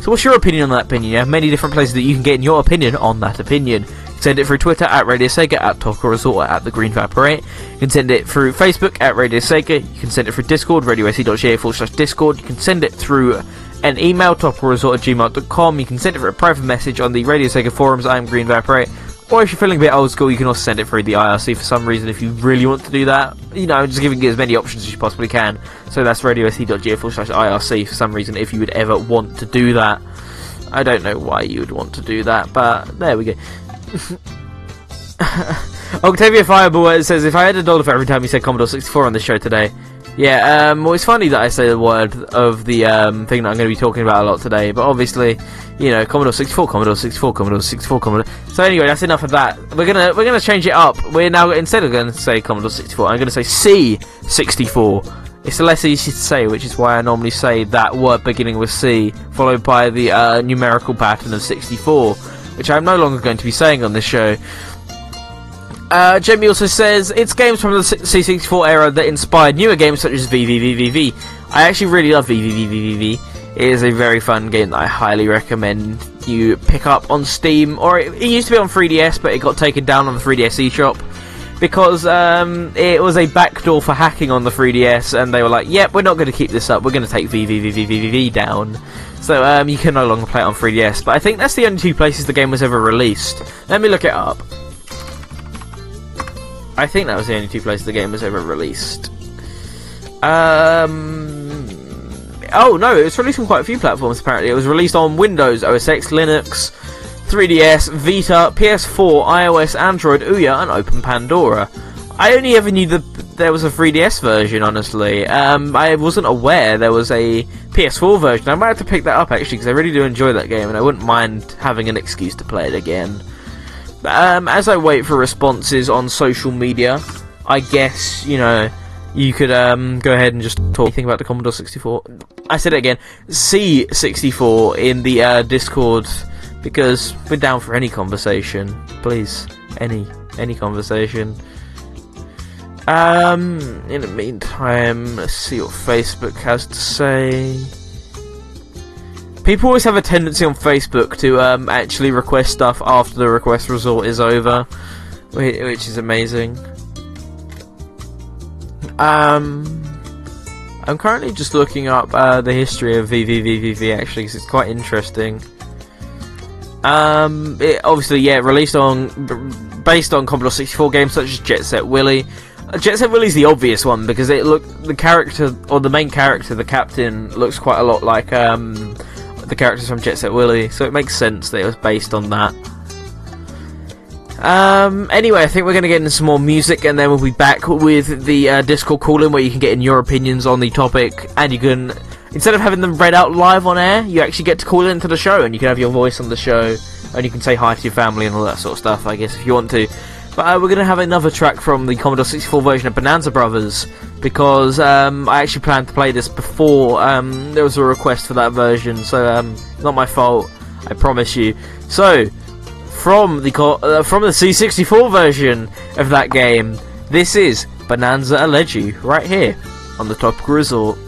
Speaker 2: So what's your opinion on that opinion? You have many different places that you can get your opinion on that opinion. Send it through Twitter at Radio Sega, at Talker Resort, at The Green 8. You can send it through Facebook at Radio Sega. You can send it through Discord, radiose.ga forward slash Discord. You can send it through an email, topical at gmail.com. You can send it for a private message on the Radio Sega forums. I'm Green Viper Or if you're feeling a bit old school, you can also send it through the IRC for some reason if you really want to do that. You know, just giving you as many options as you possibly can. So that's radiose.ga forward slash IRC for some reason if you would ever want to do that. I don't know why you would want to do that, but there we go. Octavia Fireball says, if I had a dollar for every time you said Commodore 64 on the show today, Yeah, um, well, it's funny that I say the word of the um, thing that I'm going to be talking about a lot today, but obviously, you know, Commodore 64, Commodore 64, Commodore 64, Commodore. So anyway, that's enough of that. We're gonna we're gonna change it up. We're now instead of to say Commodore 64, I'm to say C64. It's less easy to say, which is why I normally say that word beginning with C, followed by the uh, numerical pattern of 64, which I'm no longer going to be saying on this show. Uh, Jamie also says it's games from the C64 era that inspired newer games such as VVVVVV. I actually really love VVVVVV. It is a very fun game that I highly recommend you pick up on Steam, or it, it used to be on 3DS, but it got taken down on the 3DS eShop because um, it was a backdoor for hacking on the 3DS, and they were like, "Yep, we're not going to keep this up. We're going to take VVVVVV down." So um, you can no longer play it on 3DS. But I think that's the only two places the game was ever released. Let me look it up. I think that was the only two places the game was ever released. Um. Oh no, it was released on quite a few platforms. Apparently, it was released on Windows, OS X, Linux, 3DS, Vita, PS4, iOS, Android, Ouya, and Open Pandora. I only ever knew that there was a 3DS version, honestly. Um, I wasn't aware there was a PS4 version. I might have to pick that up actually because I really do enjoy that game, and I wouldn't mind having an excuse to play it again. Um, as I wait for responses on social media, I guess you know you could um, go ahead and just talk anything about the Commodore 64. I said it again, C64 in the uh, Discord because we're down for any conversation. Please, any any conversation. Um, in the meantime, let's see what Facebook has to say. People always have a tendency on Facebook to um, actually request stuff after the request result is over, which is amazing. Um, I'm currently just looking up uh, the history of VVVVVV actually, because it's quite interesting. Um, it obviously, yeah, released on based on Commodore 64 games such as Jet Set Willy. Uh, Jet Set Willy's the obvious one because it look the character or the main character, the captain, looks quite a lot like um, the characters from Jet Set Willy, so it makes sense that it was based on that. Um, anyway, I think we're going to get into some more music and then we'll be back with the uh, Discord call in where you can get in your opinions on the topic and you can, instead of having them read out live on air, you actually get to call into the show and you can have your voice on the show and you can say hi to your family and all that sort of stuff, I guess, if you want to. But uh, we're going to have another track from the Commodore 64 version of Bonanza Brothers because um, I actually planned to play this before um, there was a request for that version, so um, not my fault, I promise you. So, from the uh, from the C64 version of that game, this is Bonanza Elegy right here on the Top Resort.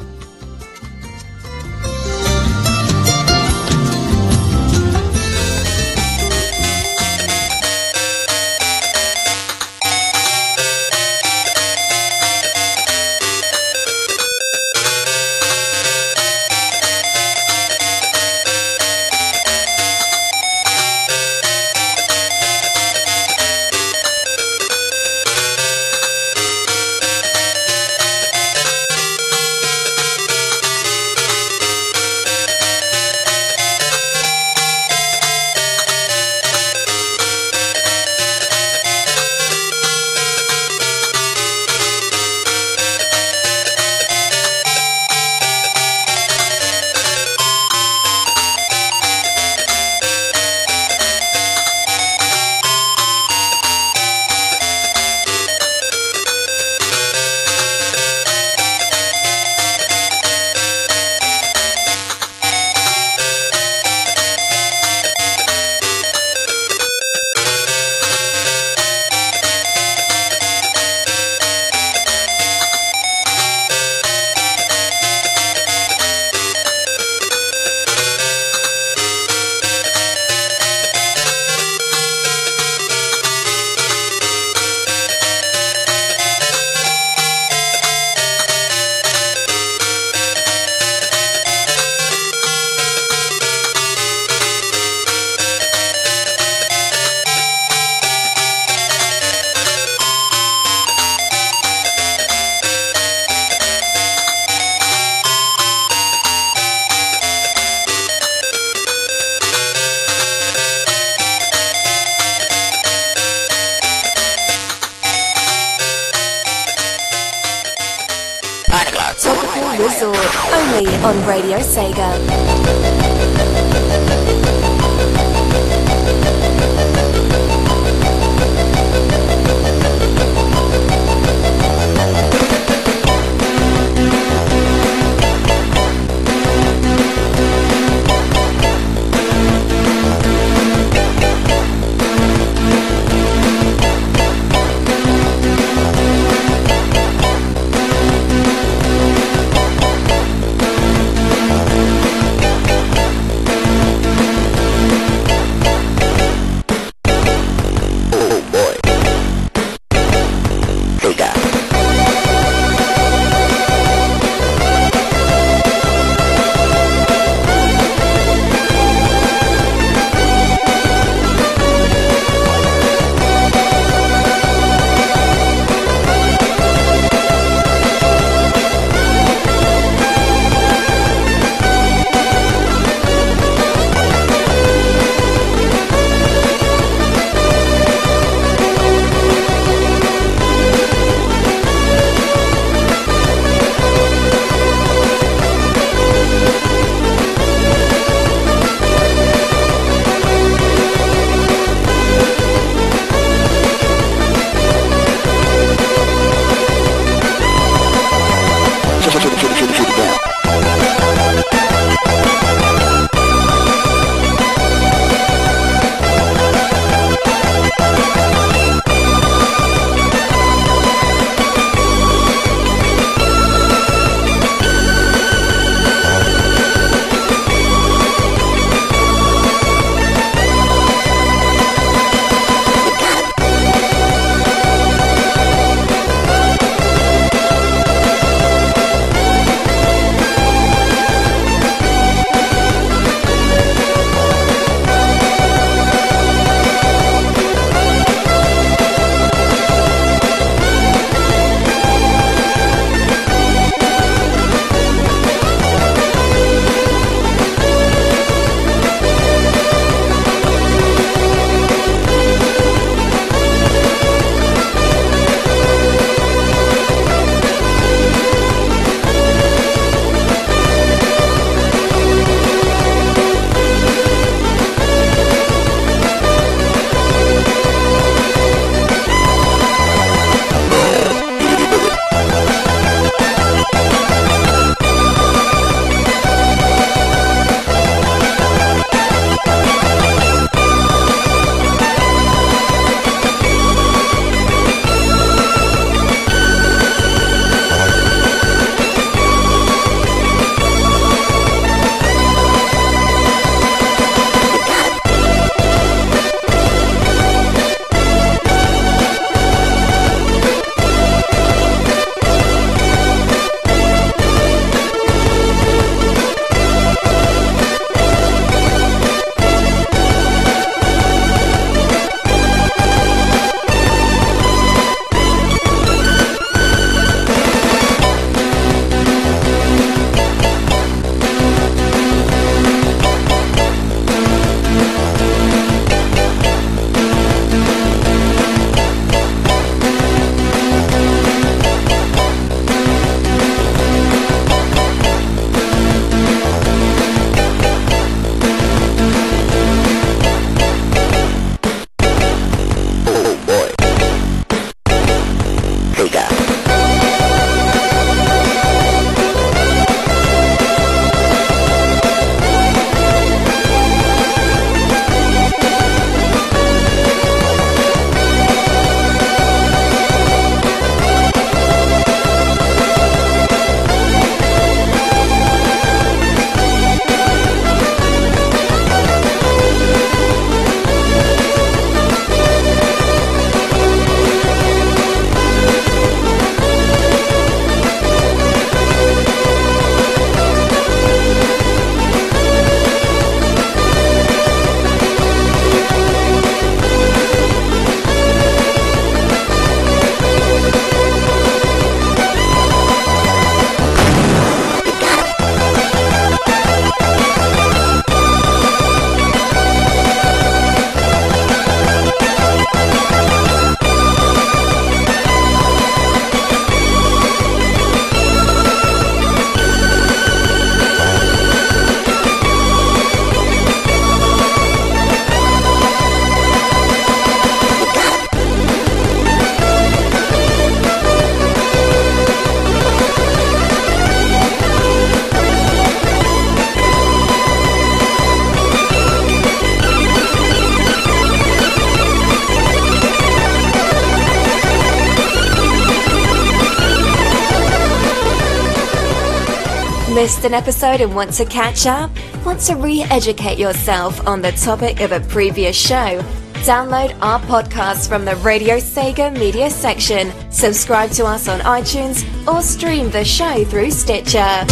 Speaker 1: An episode and want to catch up? Want to re educate yourself on the topic of a previous show? Download our podcast from the Radio Sega media section, subscribe to us on iTunes, or stream the show through Stitcher.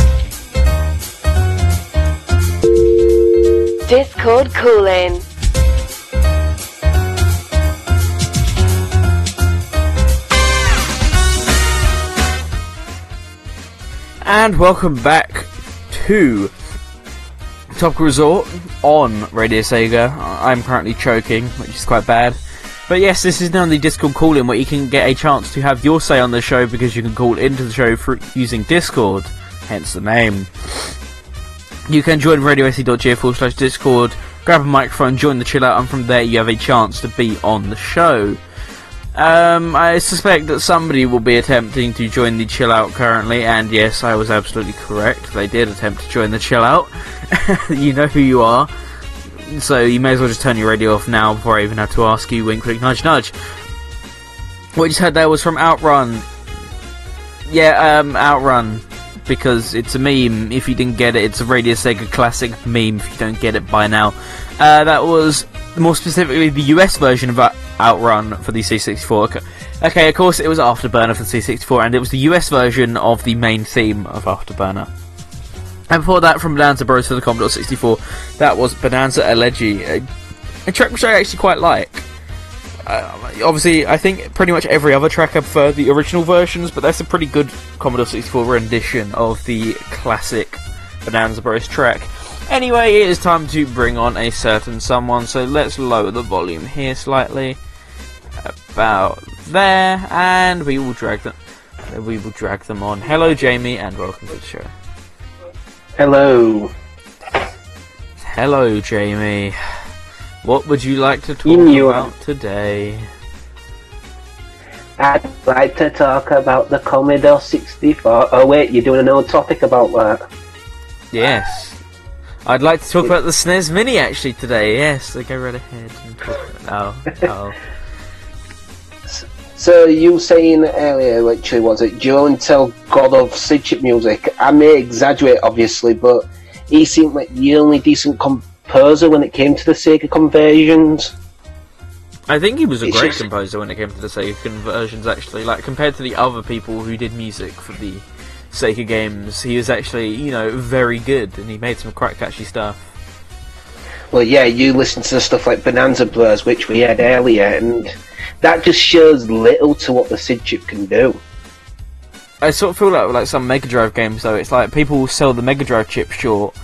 Speaker 1: Discord calling.
Speaker 2: And welcome back to Topical Resort on Radio Sega. I'm currently choking, which is quite bad. But yes, this is now the Discord call-in where you can get a chance to have your say on the show because you can call into the show for using Discord, hence the name. You can join radiose.ga forward slash Discord, grab a microphone, join the chill out, and from there you have a chance to be on the show. Um, I suspect that somebody will be attempting to join the chill out currently, and yes, I was absolutely correct. They did attempt to join the chill out. you know who you are. So you may as well just turn your radio off now before I even have to ask you. Wink, wink, nudge, nudge. What you just heard there was from Outrun. Yeah, um, Outrun. Because it's a meme. If you didn't get it, it's a Radio Sega classic meme. If you don't get it by now, uh, that was more specifically the US version of Outrun for the C64. Okay. of course it was Afterburner for the C64, and it was the US version of the main theme of Afterburner. And before that, from Bonanza Bros for the Commodore 64, that was Bonanza Elegy, a, a track which I actually quite like. Uh, obviously, I think pretty much every other track I prefer the original versions, but that's a pretty good Commodore 64 rendition of the classic Bonanza Bros track. Anyway, it is time to bring on a certain someone, so let's lower the volume here slightly. About there, and we will drag them. We will drag them on. Hello, Jamie, and welcome to the show.
Speaker 3: Hello.
Speaker 2: Hello, Jamie. What would you like to talk
Speaker 3: You
Speaker 2: about today?
Speaker 3: I'd like to talk about the Commodore 64. Oh wait, you're doing an old topic about that.
Speaker 2: Yes. I'd like to talk about the SNES Mini actually today. Yes, so go right ahead and talk. Oh, oh.
Speaker 3: So you were saying earlier, literally, was it Joe God of SID chip music? I may exaggerate, obviously, but he seemed like the only decent composer when it came to the Sega conversions.
Speaker 2: I think he was a
Speaker 3: It's
Speaker 2: great
Speaker 3: just-
Speaker 2: composer when it came to the Sega conversions. Actually, like compared to the other people who did music for the Sega games, he was actually, you know, very good, and he made some quite catchy stuff.
Speaker 3: Well, yeah, you listen to the stuff like Bonanza Bros, which we had earlier, and that just shows little to what the SID chip can do.
Speaker 2: I sort of feel like like some Mega Drive games though. It's like people will sell the Mega Drive chip short,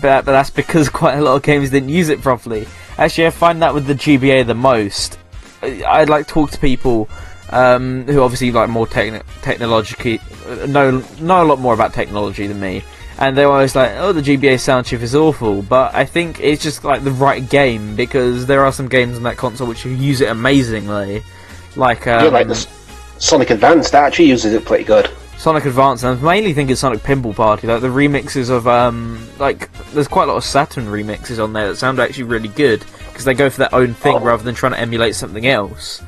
Speaker 2: but, but that's because quite a lot of games didn't use it properly. Actually, I find that with the GBA the most. I- I'd like to talk to people um, who obviously like more techn- technologically know know a lot more about technology than me, and they're always like, "Oh, the GBA sound chip is awful," but I think it's just like the right game because there are some games on that console which use it amazingly, like um,
Speaker 3: yeah, like the S- Sonic Advance, that actually uses it pretty good.
Speaker 2: Sonic Advance, and I mainly think it's Sonic Pinball Party. Like the remixes of um, like there's quite a lot of Saturn remixes on there that sound actually really good because they go for their own thing
Speaker 3: Oh.
Speaker 2: rather than trying to emulate something else.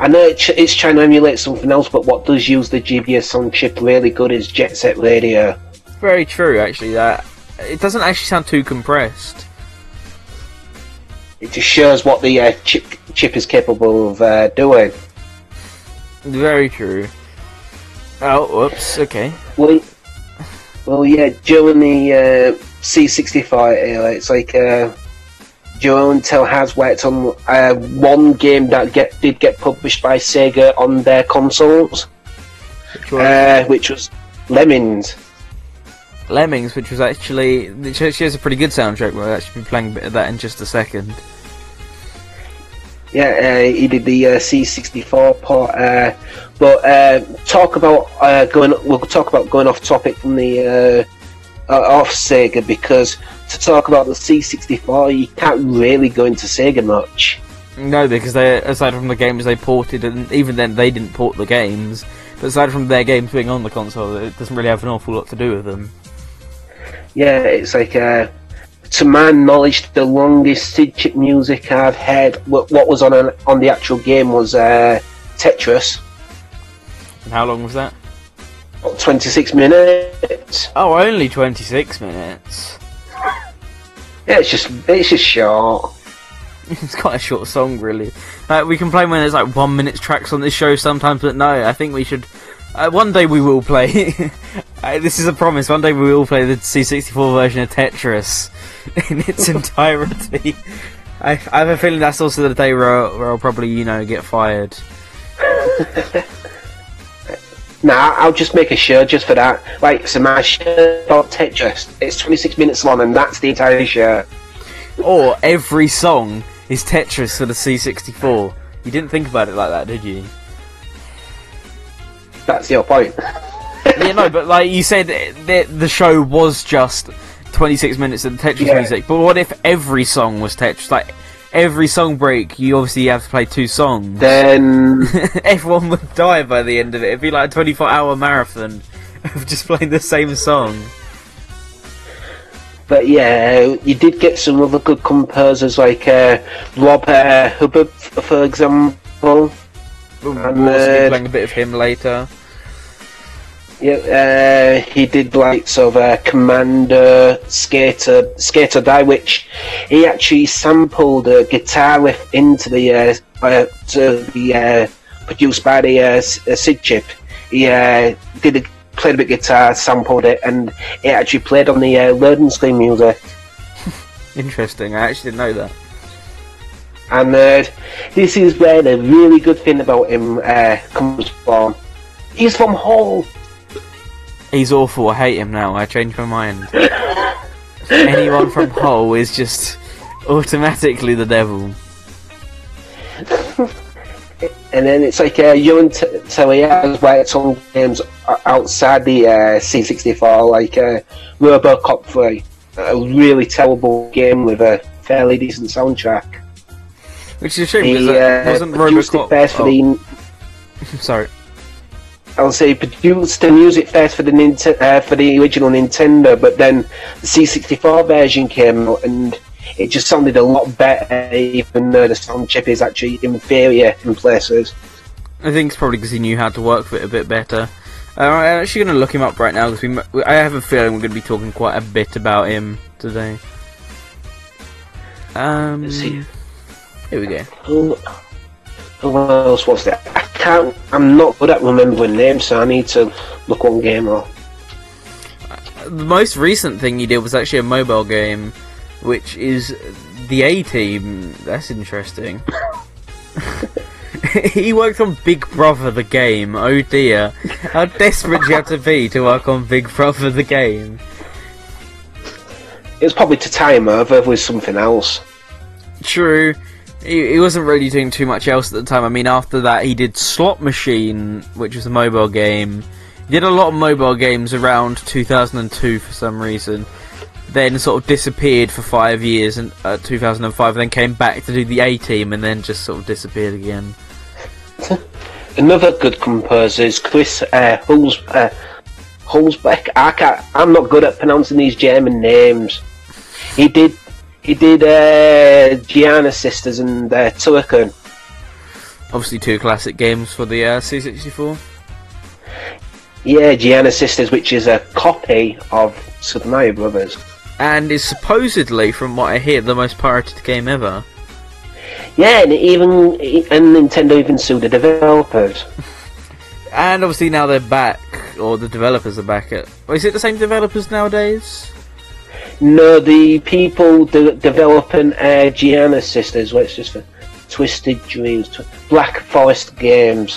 Speaker 3: I know it ch- it's trying to emulate something else, but what does use the GBA sound chip really good is Jet Set Radio.
Speaker 2: Very true, actually. That it doesn't actually sound too compressed.
Speaker 3: It just shows what the uh, chip chip is capable of uh, doing.
Speaker 2: Very true. Oh, whoops. Okay.
Speaker 3: Well, well, yeah, during the uh, C65 era, it's like uh, Jeroen Tel has worked on uh, one game that get did get published by Sega on their consoles,
Speaker 2: Which was
Speaker 3: uh, which was Lemmings.
Speaker 2: Lemmings, which was actually which actually has a pretty good soundtrack. We'll actually be playing a bit of that in just a second.
Speaker 3: Yeah, uh, he did the uh, C64 part. Uh, but uh, talk about uh, going. We'll talk about going off topic from the uh, uh, off Sega because to talk about the C64, you can't really go into Sega much.
Speaker 2: No, because they aside from the games they ported, and even then they didn't port the games. But aside from their games being on the console, it doesn't really have an awful lot to do with them.
Speaker 3: Yeah, it's like uh, to my knowledge, the longest SID chip music I've heard. What, what was on an, on the actual game was uh, Tetris.
Speaker 2: And how long was that?
Speaker 3: what, 26 minutes.
Speaker 2: Oh, only 26 minutes.
Speaker 3: Yeah, it's just it's just short.
Speaker 2: It's quite a short song, really. Uh, we complain when there's like one minute tracks on this show sometimes, but no, I think we should. Uh, one day we will play. uh, this is a promise. One day we will play the C64 version of Tetris in its entirety. I, I have a feeling that's also the day where, where I'll probably, you know, get fired.
Speaker 3: Nah, I'll just make a shirt just for that. Like, so my shirt about Tetris, it's 26 minutes long, and that's the entire shirt.
Speaker 2: Or every song is Tetris for the C64. You didn't think about it like that, did you?
Speaker 3: That's your point.
Speaker 2: yeah, no, but like you said, the, the show was just 26 minutes of Tetris
Speaker 3: Yeah.
Speaker 2: music. But what if every song was Tetris? Like every song break, you obviously have to play two songs.
Speaker 3: then
Speaker 2: Everyone would die by the end of it. It'd be like a 24-hour marathon of just playing the same song.
Speaker 3: But yeah, you did get some other good composers like uh, Rob uh, Hubbard, for example.
Speaker 2: We'll,
Speaker 3: And,
Speaker 2: we'll
Speaker 3: uh,
Speaker 2: playing a bit of him later.
Speaker 3: Yeah, uh, he did like sort of uh, Commander, Skater, Skate or Die, which he actually sampled a guitar riff into the uh, uh, to the uh, produced by the uh, uh, SID chip. He uh, did a, played a bit of guitar, sampled it, and it actually played on the uh, loading screen music.
Speaker 2: Interesting. I actually didn't know that.
Speaker 3: And uh, this is where the really good thing about him uh, comes from. He's from Hull.
Speaker 2: He's awful. I hate him now. I changed my mind. Anyone from Hull is just automatically the devil.
Speaker 3: And then it's like uh, Jeroen T- Tel has worked on games outside the uh, C64, like uh, Robocop 3. A really terrible game with a fairly decent soundtrack.
Speaker 2: Which is a shame because
Speaker 3: uh,
Speaker 2: wasn't
Speaker 3: it
Speaker 2: Robocop.
Speaker 3: for
Speaker 2: oh,
Speaker 3: the.
Speaker 2: sorry.
Speaker 3: I'll say produced the music first for the Nint- uh, for the original Nintendo, but then the C64 version came out and it just sounded a lot better, even though the sound chip is actually inferior in places.
Speaker 2: I think it's probably because he knew how to work with it a bit better. Uh, I'm actually going to look him up right now because we, I have a feeling we're going to be talking quite a bit about him today. Um,
Speaker 3: Let's see.
Speaker 2: here we go.
Speaker 3: Who, else was there? I can't. I'm not good at remembering names, so I need to look one game up.
Speaker 2: The most recent thing you did was actually a mobile game, which is the A Team. That's interesting. he worked on Big Brother the game. Oh dear, how desperate you have to be to work on Big Brother the game?
Speaker 3: It was probably to tie him over with something else.
Speaker 2: True. He, he wasn't really doing too much else at the time. I mean, after that, he did Slot Machine, which was a mobile game. He did a lot of mobile games around 2002 for some reason. Then sort of disappeared for five years in uh, 2005. Then came back to do the A Team, and then just sort of disappeared again.
Speaker 3: Another good composer is Chris uh, uh. I I'm not good at pronouncing these German names. He did. He did uh, Giana Sisters and uh.
Speaker 2: Obviously, two classic games for the uh, C64.
Speaker 3: Yeah, Giana Sisters, which is a copy of Super Mario Brothers.
Speaker 2: And is supposedly, from what I hear, the most pirated game ever.
Speaker 3: Yeah, and even and Nintendo even sued the developers.
Speaker 2: And obviously now they're back, or the developers are back at. Is it the same developers nowadays?
Speaker 3: No, the people de- developing uh, Giana Sisters, what's just for Twisted Dreams, Tw- Black Forest Games.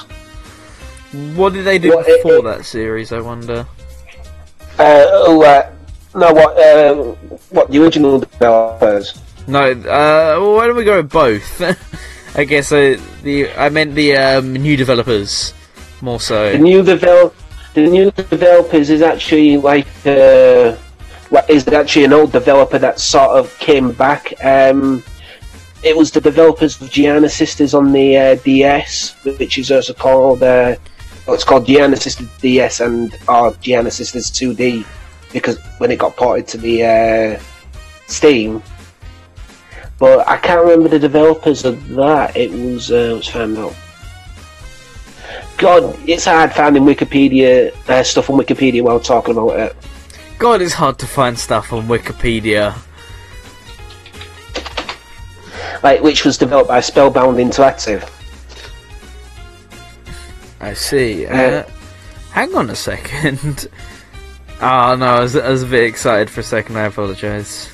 Speaker 2: What did they do
Speaker 3: it-
Speaker 2: before
Speaker 3: it-
Speaker 2: that series? I wonder.
Speaker 3: Uh, oh, uh, no, what? Uh, what the original developers?
Speaker 2: No, uh, why don't we go with both? I guess uh, the I meant the um, new developers more so.
Speaker 3: The new develop, the new developers is actually like uh, what is actually an old developer that sort of came back. Um, it was the developers of Giana Sisters on the uh, DS, which is also called uh, well, it's called Giana Sisters DS and or Giana Sisters 2D because when it got ported to the uh, Steam. But I can't remember the developers of that. It was uh, let's find out. God, it's hard finding Wikipedia uh, stuff on Wikipedia while talking about it.
Speaker 2: God, it's hard to find stuff on Wikipedia.
Speaker 3: Like, which was developed by Spellbound Interactive.
Speaker 2: I see. Uh,
Speaker 3: Uh,
Speaker 2: hang on a second. Oh no, I was, I was a bit excited for a second. I apologise.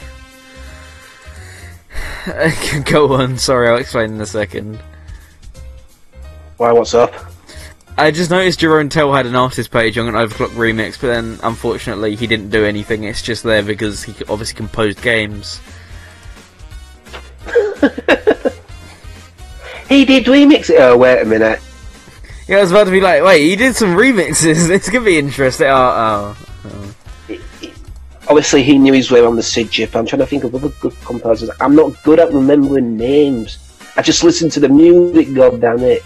Speaker 2: Go on. Sorry, I'll explain in a second.
Speaker 3: Why? What's up?
Speaker 2: I just noticed Jeroen Tel had an artist page on an Overclock remix, but then unfortunately he didn't do anything. It's just there because he obviously composed games.
Speaker 3: He did remix it. Oh, wait a minute.
Speaker 2: Yeah, I was about to be like, wait, he did some remixes. This could be interesting. Oh, oh, oh.
Speaker 3: Obviously, he knew his way on the SID chip. I'm trying to think of other good composers. I'm not good at remembering names. I just listen to the music. God damn it.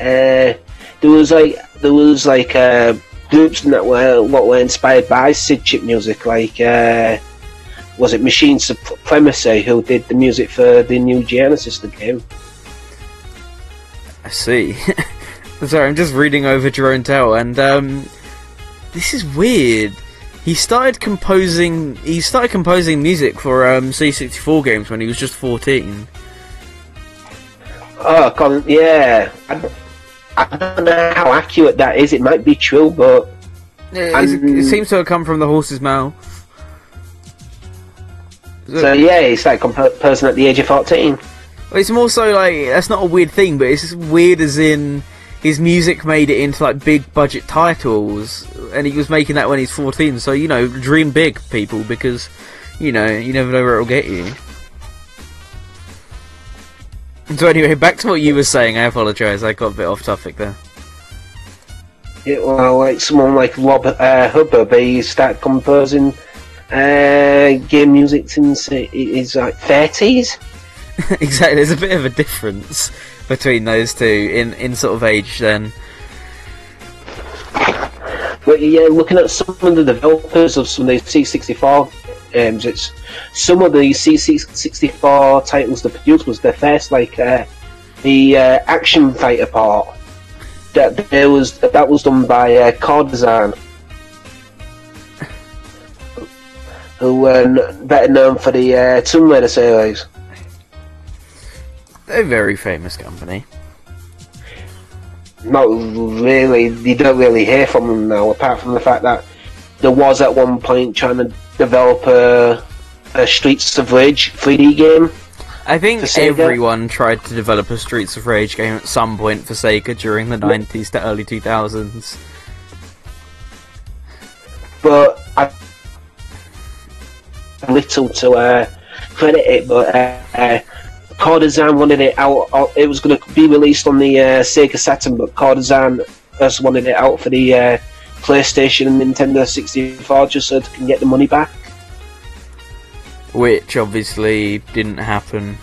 Speaker 3: Uh, there was like there was like uh, groups that were what were inspired by SID chip music, like uh, was it Machinae Supremacy who did the music for the new Genesis the game.
Speaker 2: I see. Sorry, I'm just reading over Jeroen Tel, and um, this is weird. He started composing. He started composing music for um, C64 games when he was just 14.
Speaker 3: Oh, yeah. I, I don't know how accurate that is. It might be true, but
Speaker 2: It, it seems to have come from the horse's mouth.
Speaker 3: so yeah, it's like a person at the age of fourteen.
Speaker 2: It's more so like that's not a weird thing, but it's weird as in his music made it into like big budget titles, and he was making that when he's 14. So you know, dream big, people, because you know you never know where it'll get you. So anyway, back to what you were saying. I apologise, I got a bit off topic there.
Speaker 3: Yeah, well, like someone like Rob uh, Hubbard, he started composing uh, game music since his like thirties.
Speaker 2: exactly, there's a bit of a difference between those two in in sort of age. Then
Speaker 3: But yeah, looking at some of the developers of some of the C64 games, it's some of the C64 titles they produced was the first like uh, the uh, action fighter part. That there was that was done by uh, Core Design, who were better known for the uh, Tomb Raider series.
Speaker 2: they're a very famous company.
Speaker 3: Not really, you don't really hear from them now, apart from the fact that there was at one point trying to develop a, a Streets of Rage 3D game.
Speaker 2: I think everyone tried to develop a Streets of Rage game at some point for Sega during the 90s to early 2000s.
Speaker 3: but I little to uh, credit it. But uh, uh, Core Design wanted it out. It was going to be released on the uh, Sega Saturn, but Core Design just wanted it out for the uh, PlayStation and Nintendo 64 just so they can get the money back.
Speaker 2: Which obviously didn't happen.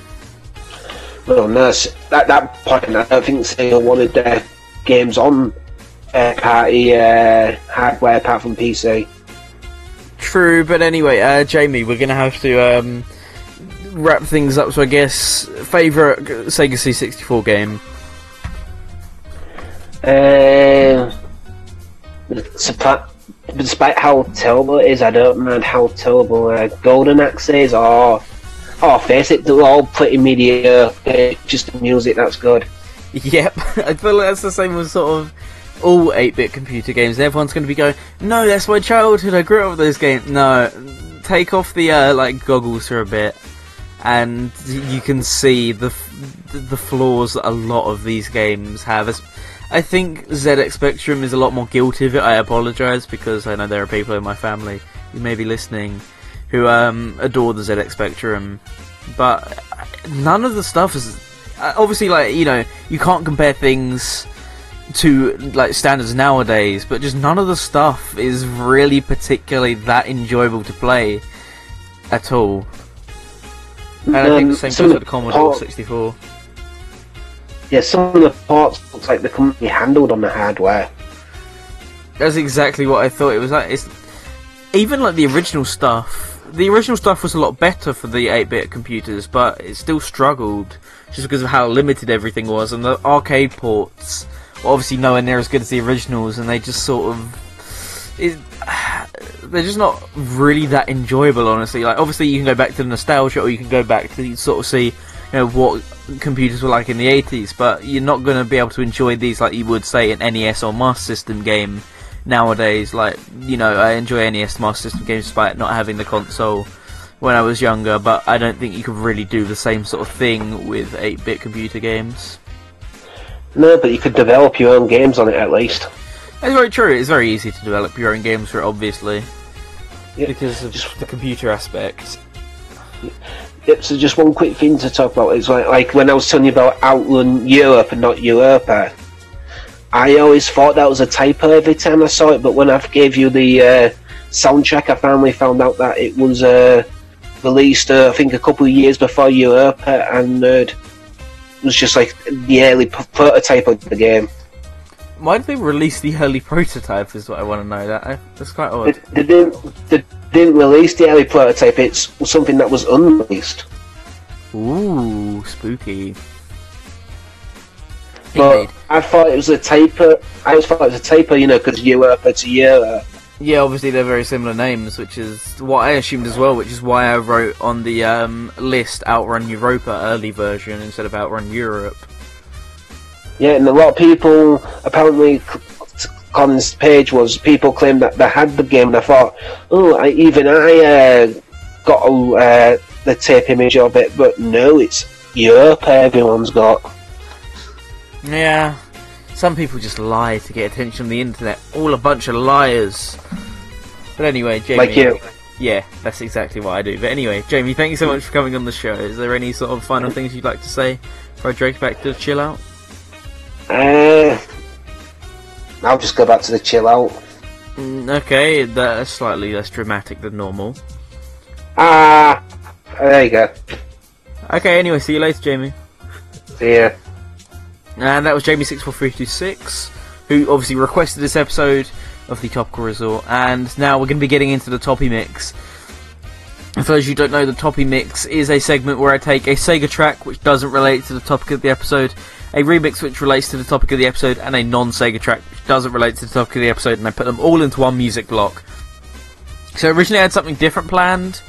Speaker 3: Well, no, at that point, I don't think Sega wanted their games on third party uh, hardware apart from PC.
Speaker 2: True, but anyway, uh, Jamie, we're gonna have to um, wrap things up. So I guess favorite Sega C64 game.
Speaker 3: Uh, despite, how terrible it is, I don't mind how terrible uh, Golden Axe is, or, or face it, they're all pretty mediocre. Just the music that's good.
Speaker 2: Yep, I feel like that's the same with sort of all 8-bit computer games. Everyone's going to be going, "No, that's my childhood. I grew up with those games." No, take off the uh, like goggles for a bit, and you can see the the flaws that a lot of these games have. I think ZX Spectrum is a lot more guilty of it. I apologise because I know there are people in my family who may be listening who um, adore the ZX Spectrum, but none of the stuff is uh, obviously like you know you can't compare things to like standards nowadays, but just none of the stuff is really particularly that enjoyable to play at all. And I think
Speaker 3: Um,
Speaker 2: the same goes with the
Speaker 3: the
Speaker 2: Commodore
Speaker 3: port-
Speaker 2: 64.
Speaker 3: Yeah, some of the parts looks like they couldn't be handled on the hardware.
Speaker 2: That's exactly what I thought. It was like it's even like the original stuff. the original stuff was a lot better for the 8-bit computers, but it still struggled just because of how limited everything was, and the arcade ports were obviously nowhere near as good as the originals, and they just sort of it, they're just not really that enjoyable, honestly. Like, obviously, you can go back to the nostalgia, or you can go back to sort of see, you know, what computers were like in the 80s, but you're not going to be able to enjoy these like you would say an NES or Master System game nowadays. Like, you know, I enjoy NES Master System games despite not having the console when I was younger, but I don't think you could really do the same sort of thing with 8-bit computer games.
Speaker 3: No, but you could develop your own games on it at least.
Speaker 2: It's very true. It's very easy to develop your own games for it, obviously,
Speaker 3: Yeah.
Speaker 2: because of
Speaker 3: Just-
Speaker 2: the computer aspect.
Speaker 3: Yep, so just one quick thing to talk about is like, like when I was telling you about Outrun Europe and not Europa, I always thought that was a typo every time I saw it, but when I gave you the uh, soundtrack, I finally found out that it was uh, released, uh, I think, a couple of years before Europa, and uh, it was just like the early prototype of the game.
Speaker 2: Why did they release the early prototype? Is what I want to know. That eh? that's quite odd.
Speaker 3: they didn't, they didn't release the early prototype, it's something that was unreleased.
Speaker 2: Ooh, spooky.
Speaker 3: But
Speaker 2: Indeed.
Speaker 3: I thought it was a taper. I always thought it was a taper, you know, because Europa uh, to Euro. Uh.
Speaker 2: Yeah, obviously they're very similar names, which is what I assumed as well, which is why I wrote on the um, list Outrun Europa early version instead of Outrun Europe.
Speaker 3: Yeah, and a lot of people apparently Colin's page was people claimed that they had the game, and I thought, oh, I, even I uh, got uh, the tape image of it, but no, it's Europa. Everyone's got.
Speaker 2: Yeah, some people just lie to get attention on the internet. All a bunch of liars. But anyway, Jamie.
Speaker 3: Like you.
Speaker 2: Yeah, that's exactly what I do. But anyway, Jamie, thank you so much for coming on the show. Is there any sort of final things you'd like to say before I drag back to chill out?
Speaker 3: Uh, I'll just go back to the chill out.
Speaker 2: Mm, okay, that's slightly less dramatic than normal.
Speaker 3: Ah, there you go.
Speaker 2: Okay, anyway, see you later, Jamie.
Speaker 3: See ya.
Speaker 2: And that was Jamie64326, who obviously requested this episode of the Topical Resort. And now we're going to be getting into the Toppy Mix. For those you who don't know, the Toppy Mix is a segment where I take a Sega track which doesn't relate to the topic of the episode, a remix which relates to the topic of the episode, and a non Sega track which doesn't relate to the topic of the episode, and I put them all into one music block. So originally I had something different planned,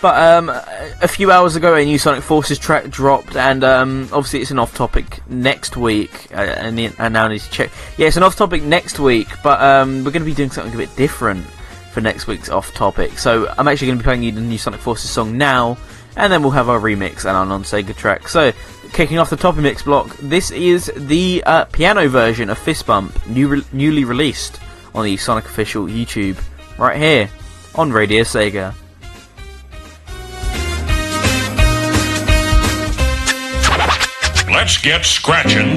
Speaker 2: but um, a few hours ago, a new Sonic Forces track dropped, and um, obviously it's an off-topic next week. Uh, and I now need to check. Yeah, it's an off-topic next week, but um, we're going to be doing something a bit different for next week's off-topic. So I'm actually going to be playing you the new Sonic Forces song now, and then we'll have our remix and our non-Sega track. So kicking off the Toppy Mix block, this is the uh, piano version of Fist Bump, new re- newly released on the Sonic official YouTube, right here on Radio Sega.
Speaker 4: Let's get scratching.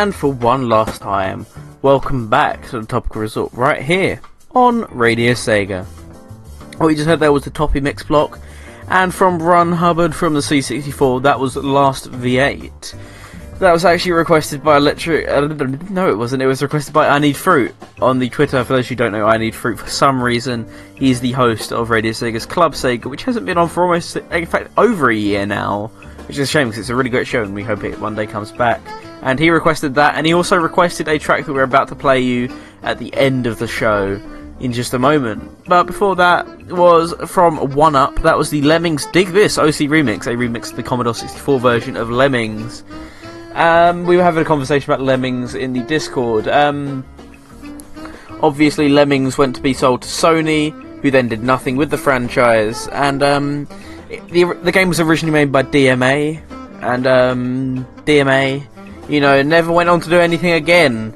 Speaker 2: And for one last time, welcome back to the Topical Resort right here on Radio Sega. What you just heard there was the Toppy Mix block, and from Rob Hubbard from the C64, that was Last V8. That was actually requested by Electric. Uh, no, it wasn't. It was requested by I Need Fruit on the Twitter. For those who don't know, I Need Fruit for some reason. He's the host of Radio Sega's Club Sega, which hasn't been on for almost, in fact, over a year now. Which is a shame because it's a really great show and we hope it one day comes back. And he requested that, and he also requested a track that we're about to play you at the end of the show in just a moment. But before that was from One Up. That was the Lemmings Dig This OC remix, a remix of the Commodore 64 version of Lemmings. Um, we were having a conversation about Lemmings in the Discord. Um, obviously, Lemmings went to be sold to Sony, who then did nothing with the franchise, and um, the the game was originally made by DMA, and um, DMA, you know, never went on to do anything again.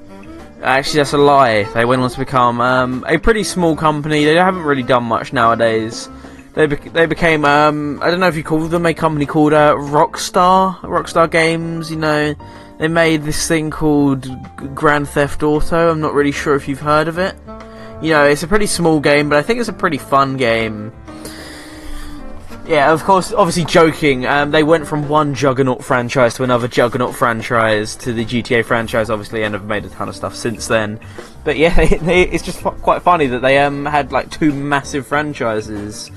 Speaker 2: Actually, that's a lie. They went on to become um, a pretty small company. They haven't really done much nowadays. They be- they became um, I don't know if you call them a company called uh, Rockstar Rockstar Games. You know, they made this thing called Grand Theft Auto. I'm not really sure if you've heard of it. You know, it's a pretty small game, but I think it's a pretty fun game. Yeah, of course, obviously joking. Um, they went from one Juggernaut franchise to another Juggernaut franchise to the GTA franchise, obviously, and have made a ton of stuff since then. But yeah, it's just quite funny that they um, had like two massive franchises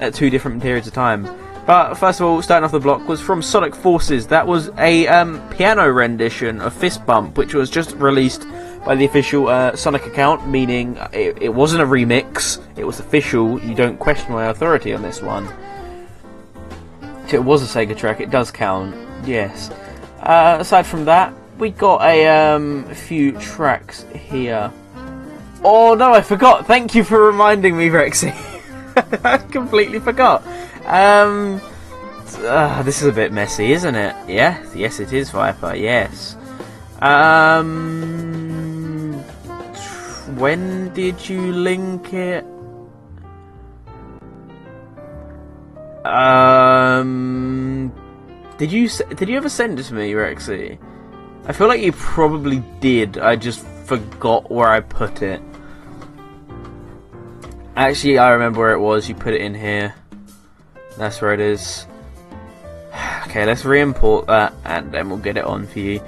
Speaker 2: at two different periods of time. But first of all, starting off the block was from Sonic Forces. That was a um, piano rendition of Fist Bump, which was just released by the official uh, Sonic account, meaning it, it wasn't a remix, it was official. You don't question my authority on this one. It was a Sega track, it does count, yes. Uh, aside from that, we got a um, few tracks here. Oh no, I forgot! Thank you for reminding me, Rexy. I completely forgot. Um, uh, this is a bit messy, isn't it? Yeah, yes, it is Viper. Yes. Um, when did you link it? Um, did you did you ever send it to me, Rexy? I feel like you probably did. I just forgot where I put it. Actually, I remember where it was. You put it in here. That's where it is. Okay, let's re-import that, and then we'll get it on for you.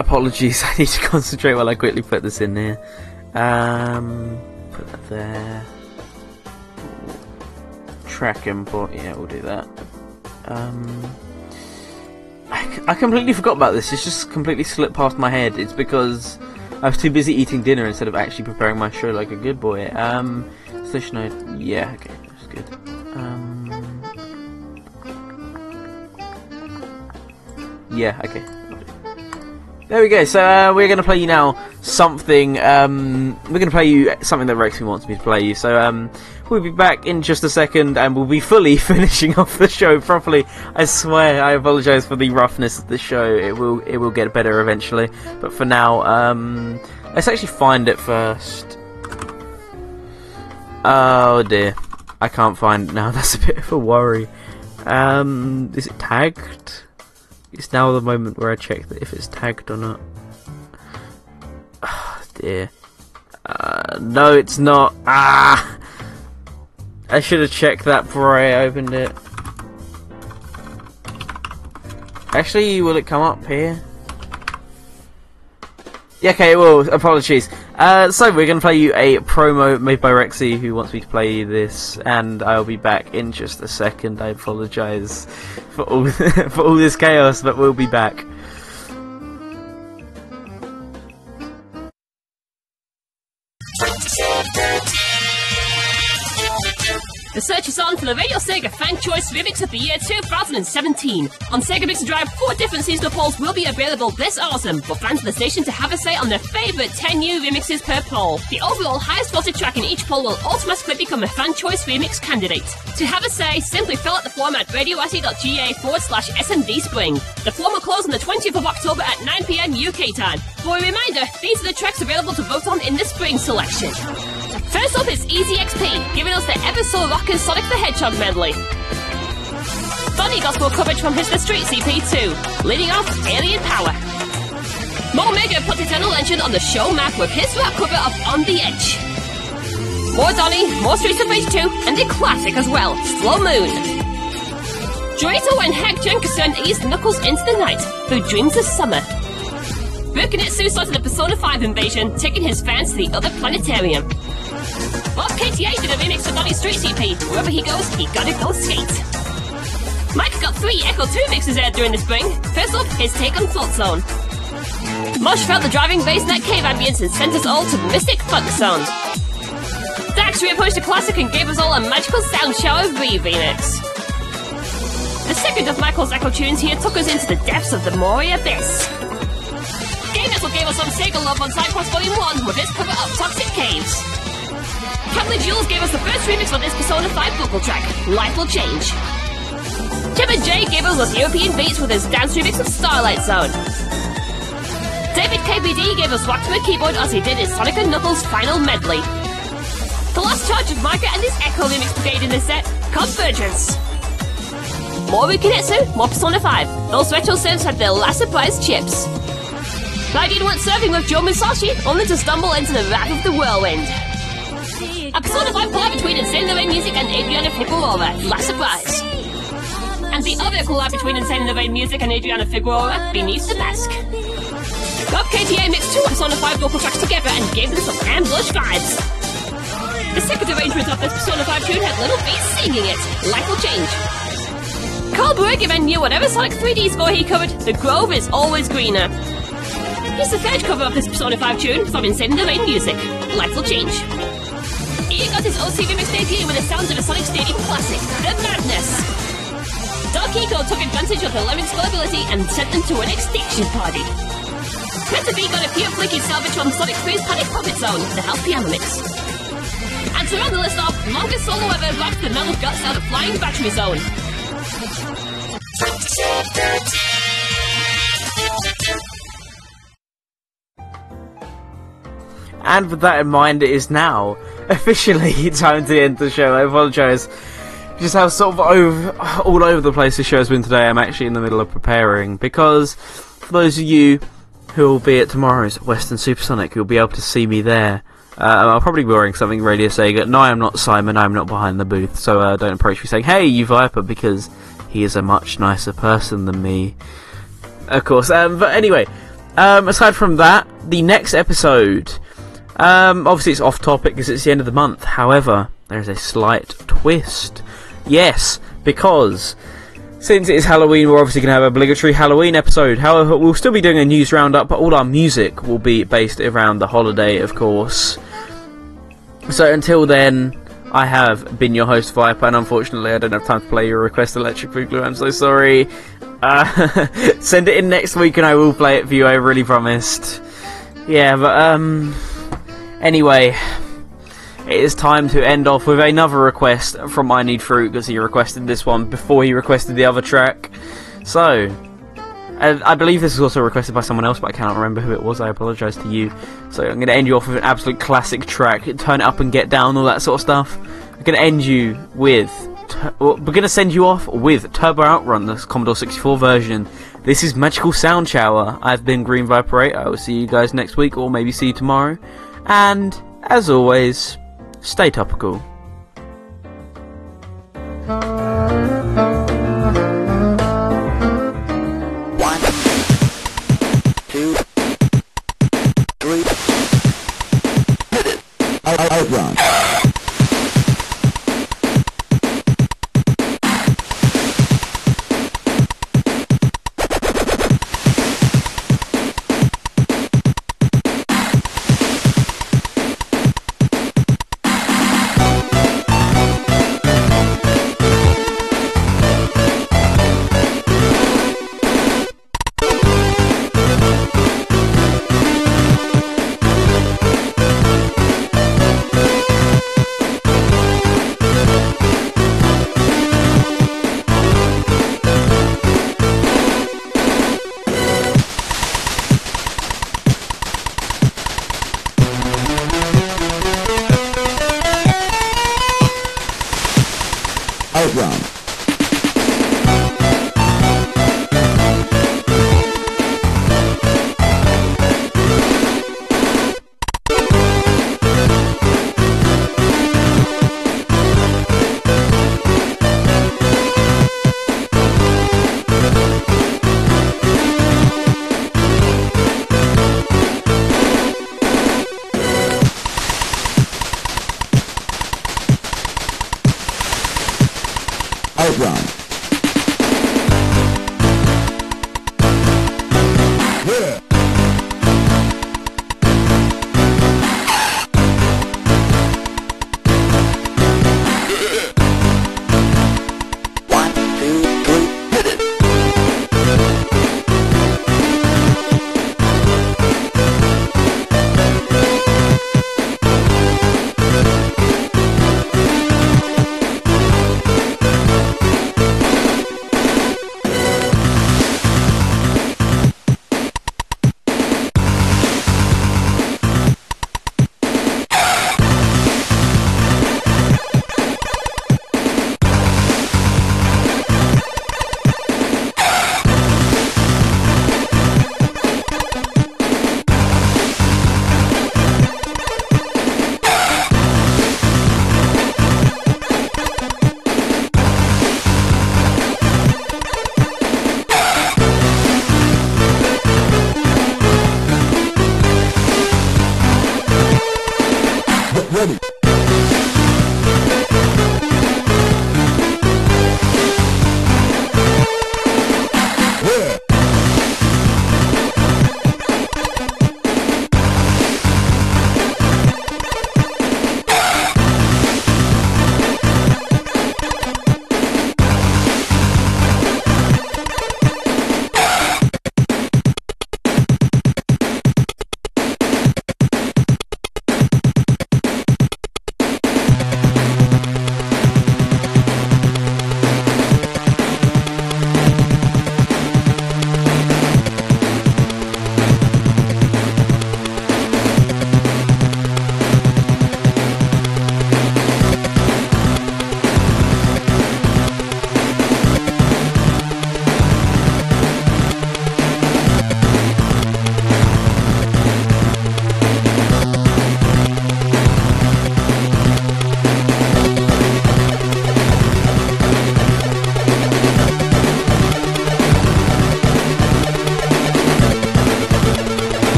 Speaker 2: Apologies, I need to concentrate while I quickly put this in there. Um, put that there. Track import, yeah, we'll do that. Um, I, I completely forgot about this. It's just completely slipped past my head. It's because I was too busy eating dinner instead of actually preparing my show like a good boy. Um, station note, yeah, okay, that's good. Um, yeah, okay. There we go. So uh, we're going to play you now something. Um, we're going to play you something that Rexy wants me to play you. So um, we'll be back in just a second, and we'll be fully finishing off the show properly. I swear. I apologise for the roughness of the show. It will it will get better eventually. But for now, um, let's actually find it first. Oh dear, I can't find it now. That's a bit of a worry. Um, is it tagged? It's now the moment where I check that if it's tagged or not. Oh, dear. Uh, no, it's not. Ah! I should have checked that before I opened it. Actually, will it come up here? Yeah, okay, well, apologies. Uh, so we're going to play you a promo made by Rexy, who wants me to play this, and I'll be back in just a second. I apologise for all for all this chaos, but we'll be back.
Speaker 4: The search is on for the Radio Sega Fan Choice Remix of the year 2017. On Sega Mix Drive, four different seasonal polls will be available this autumn for fans of the station to have a say on their favourite 10 new remixes per poll. The overall highest voted track in each poll will automatically become a Fan Choice Remix candidate. To have a say, simply fill out the form at radiose.ga forward slash SMD Spring. The form will close on the 20th of October at 9pm UK time. For a reminder, these are the tracks available to vote on in the spring selection. First up is Easy XP, giving us the ever so rockin' Sonic the Hedgehog medley. Got more coverage from his The Street CP2, leading off Alien Power. More Mega put his own legend on the show map with his rap cover of On the Edge. More Donny, more Streets of Rage 2, and a classic as well, Slow Moon. Dorito and Hank Jenkinson eased Knuckles into the night through Dreams of Summer. Bukinitsu started the Persona 5 invasion, taking his fans to the other planetarium. Bob KTA did a remix of Donny Street CP. Wherever he goes, he gotta go skate. Mike got three Ecco 2 mixes aired during the spring. First up, his take on Fault Zone. Mosh felt the driving bass net cave ambience and sent us all to Mystic Funk Zone. Dax reapproached the classic and gave us all a magical sound shower remix. The second of Michael's Ecco tunes here took us into the depths of the Mori Abyss. Game Network gave us some Sega love on Cycross Volume 1 with his cover of Toxic Caves. Captain Jules gave us the first remix for this Persona 5 vocal track, Life Will Change. Tim and Jay gave us European beats with his dance remix of Starlight Zone. David KBD gave us Rock to a Keyboard as he did his Sonic & Knuckles final medley. The last charge of Micah and his Ecco remix brigade in this set, Convergence. More Rukinetsu, more Persona 5. Those retro sims had their last surprise chips. Raiden went surfing with Joe Musashi, only to stumble into the wrath of the whirlwind. A Persona 5 collab between Insane Rain Music and Adriana Figueroa, last surprise. And the other collab between Insane Rain Music and Adriana Figueroa, Beneath the Mask. Rob KTA mixed two Persona 5 vocal tracks together and gave them some ambush vibes. The second arrangement of this Persona 5 tune had Little B singing it. Life will change. Carl Bergman knew whatever Sonic 3D score he covered, the grove is always greener. Here's the third cover of this Persona 5 tune from the Rain Music. Life will change. Ian got his OC remix debut with the sounds of a Sonic Stadium classic, The Madness. Dark Eco took advantage of the lemon's ability and sent them to an extinction party. Meta B got a few flicky salvage from Sonic 3's Panic Puppet Zone, the House Piano Mix. And to round the list off, longest solo ever rocked the Metal Guts out of Flying Battery Zone.
Speaker 2: And with that in mind, it is now officially time to end the show. I apologise. Just how sort of over, all over the place the show's been today. I'm actually in the middle of preparing because for those of you who will be at tomorrow's Western Supersonic, you'll be able to see me there. Uh, I'll probably be wearing something Radio Sega. No, I'm not Simon. I'm not behind the booth, so uh, don't approach me saying, "Hey, you Viper," because he is a much nicer person than me. Of course. Um, but anyway, um, aside from that, the next episode. Um, obviously, it's off topic because it's the end of the month. However, there's a slight twist. Yes, because since it is Halloween, we're obviously going to have an obligatory Halloween episode. However, we'll still be doing a news roundup, but all our music will be based around the holiday, of course. So until then, I have been your host, Viper, and unfortunately, I don't have time to play your request, Electric Boogaloo. I'm so sorry. Uh, send it in next week, and I will play it for you. I really promised. Yeah, but um. Anyway, it is time to end off with another request from I Need Fruit because he requested this one before he requested the other track. So, I believe this was also requested by someone else, but I cannot remember who it was. I apologise to you. So I'm going to end you off with an absolute classic track. Turn it up and get down, all that sort of stuff. I'm going to end you with. Well, we're going to send you off with Turbo Outrun, the Commodore 64 version. This is Magical Sound Shower. I've been Green Viper 8. I will see you guys next week, or maybe see you tomorrow. And, as always, stay topical.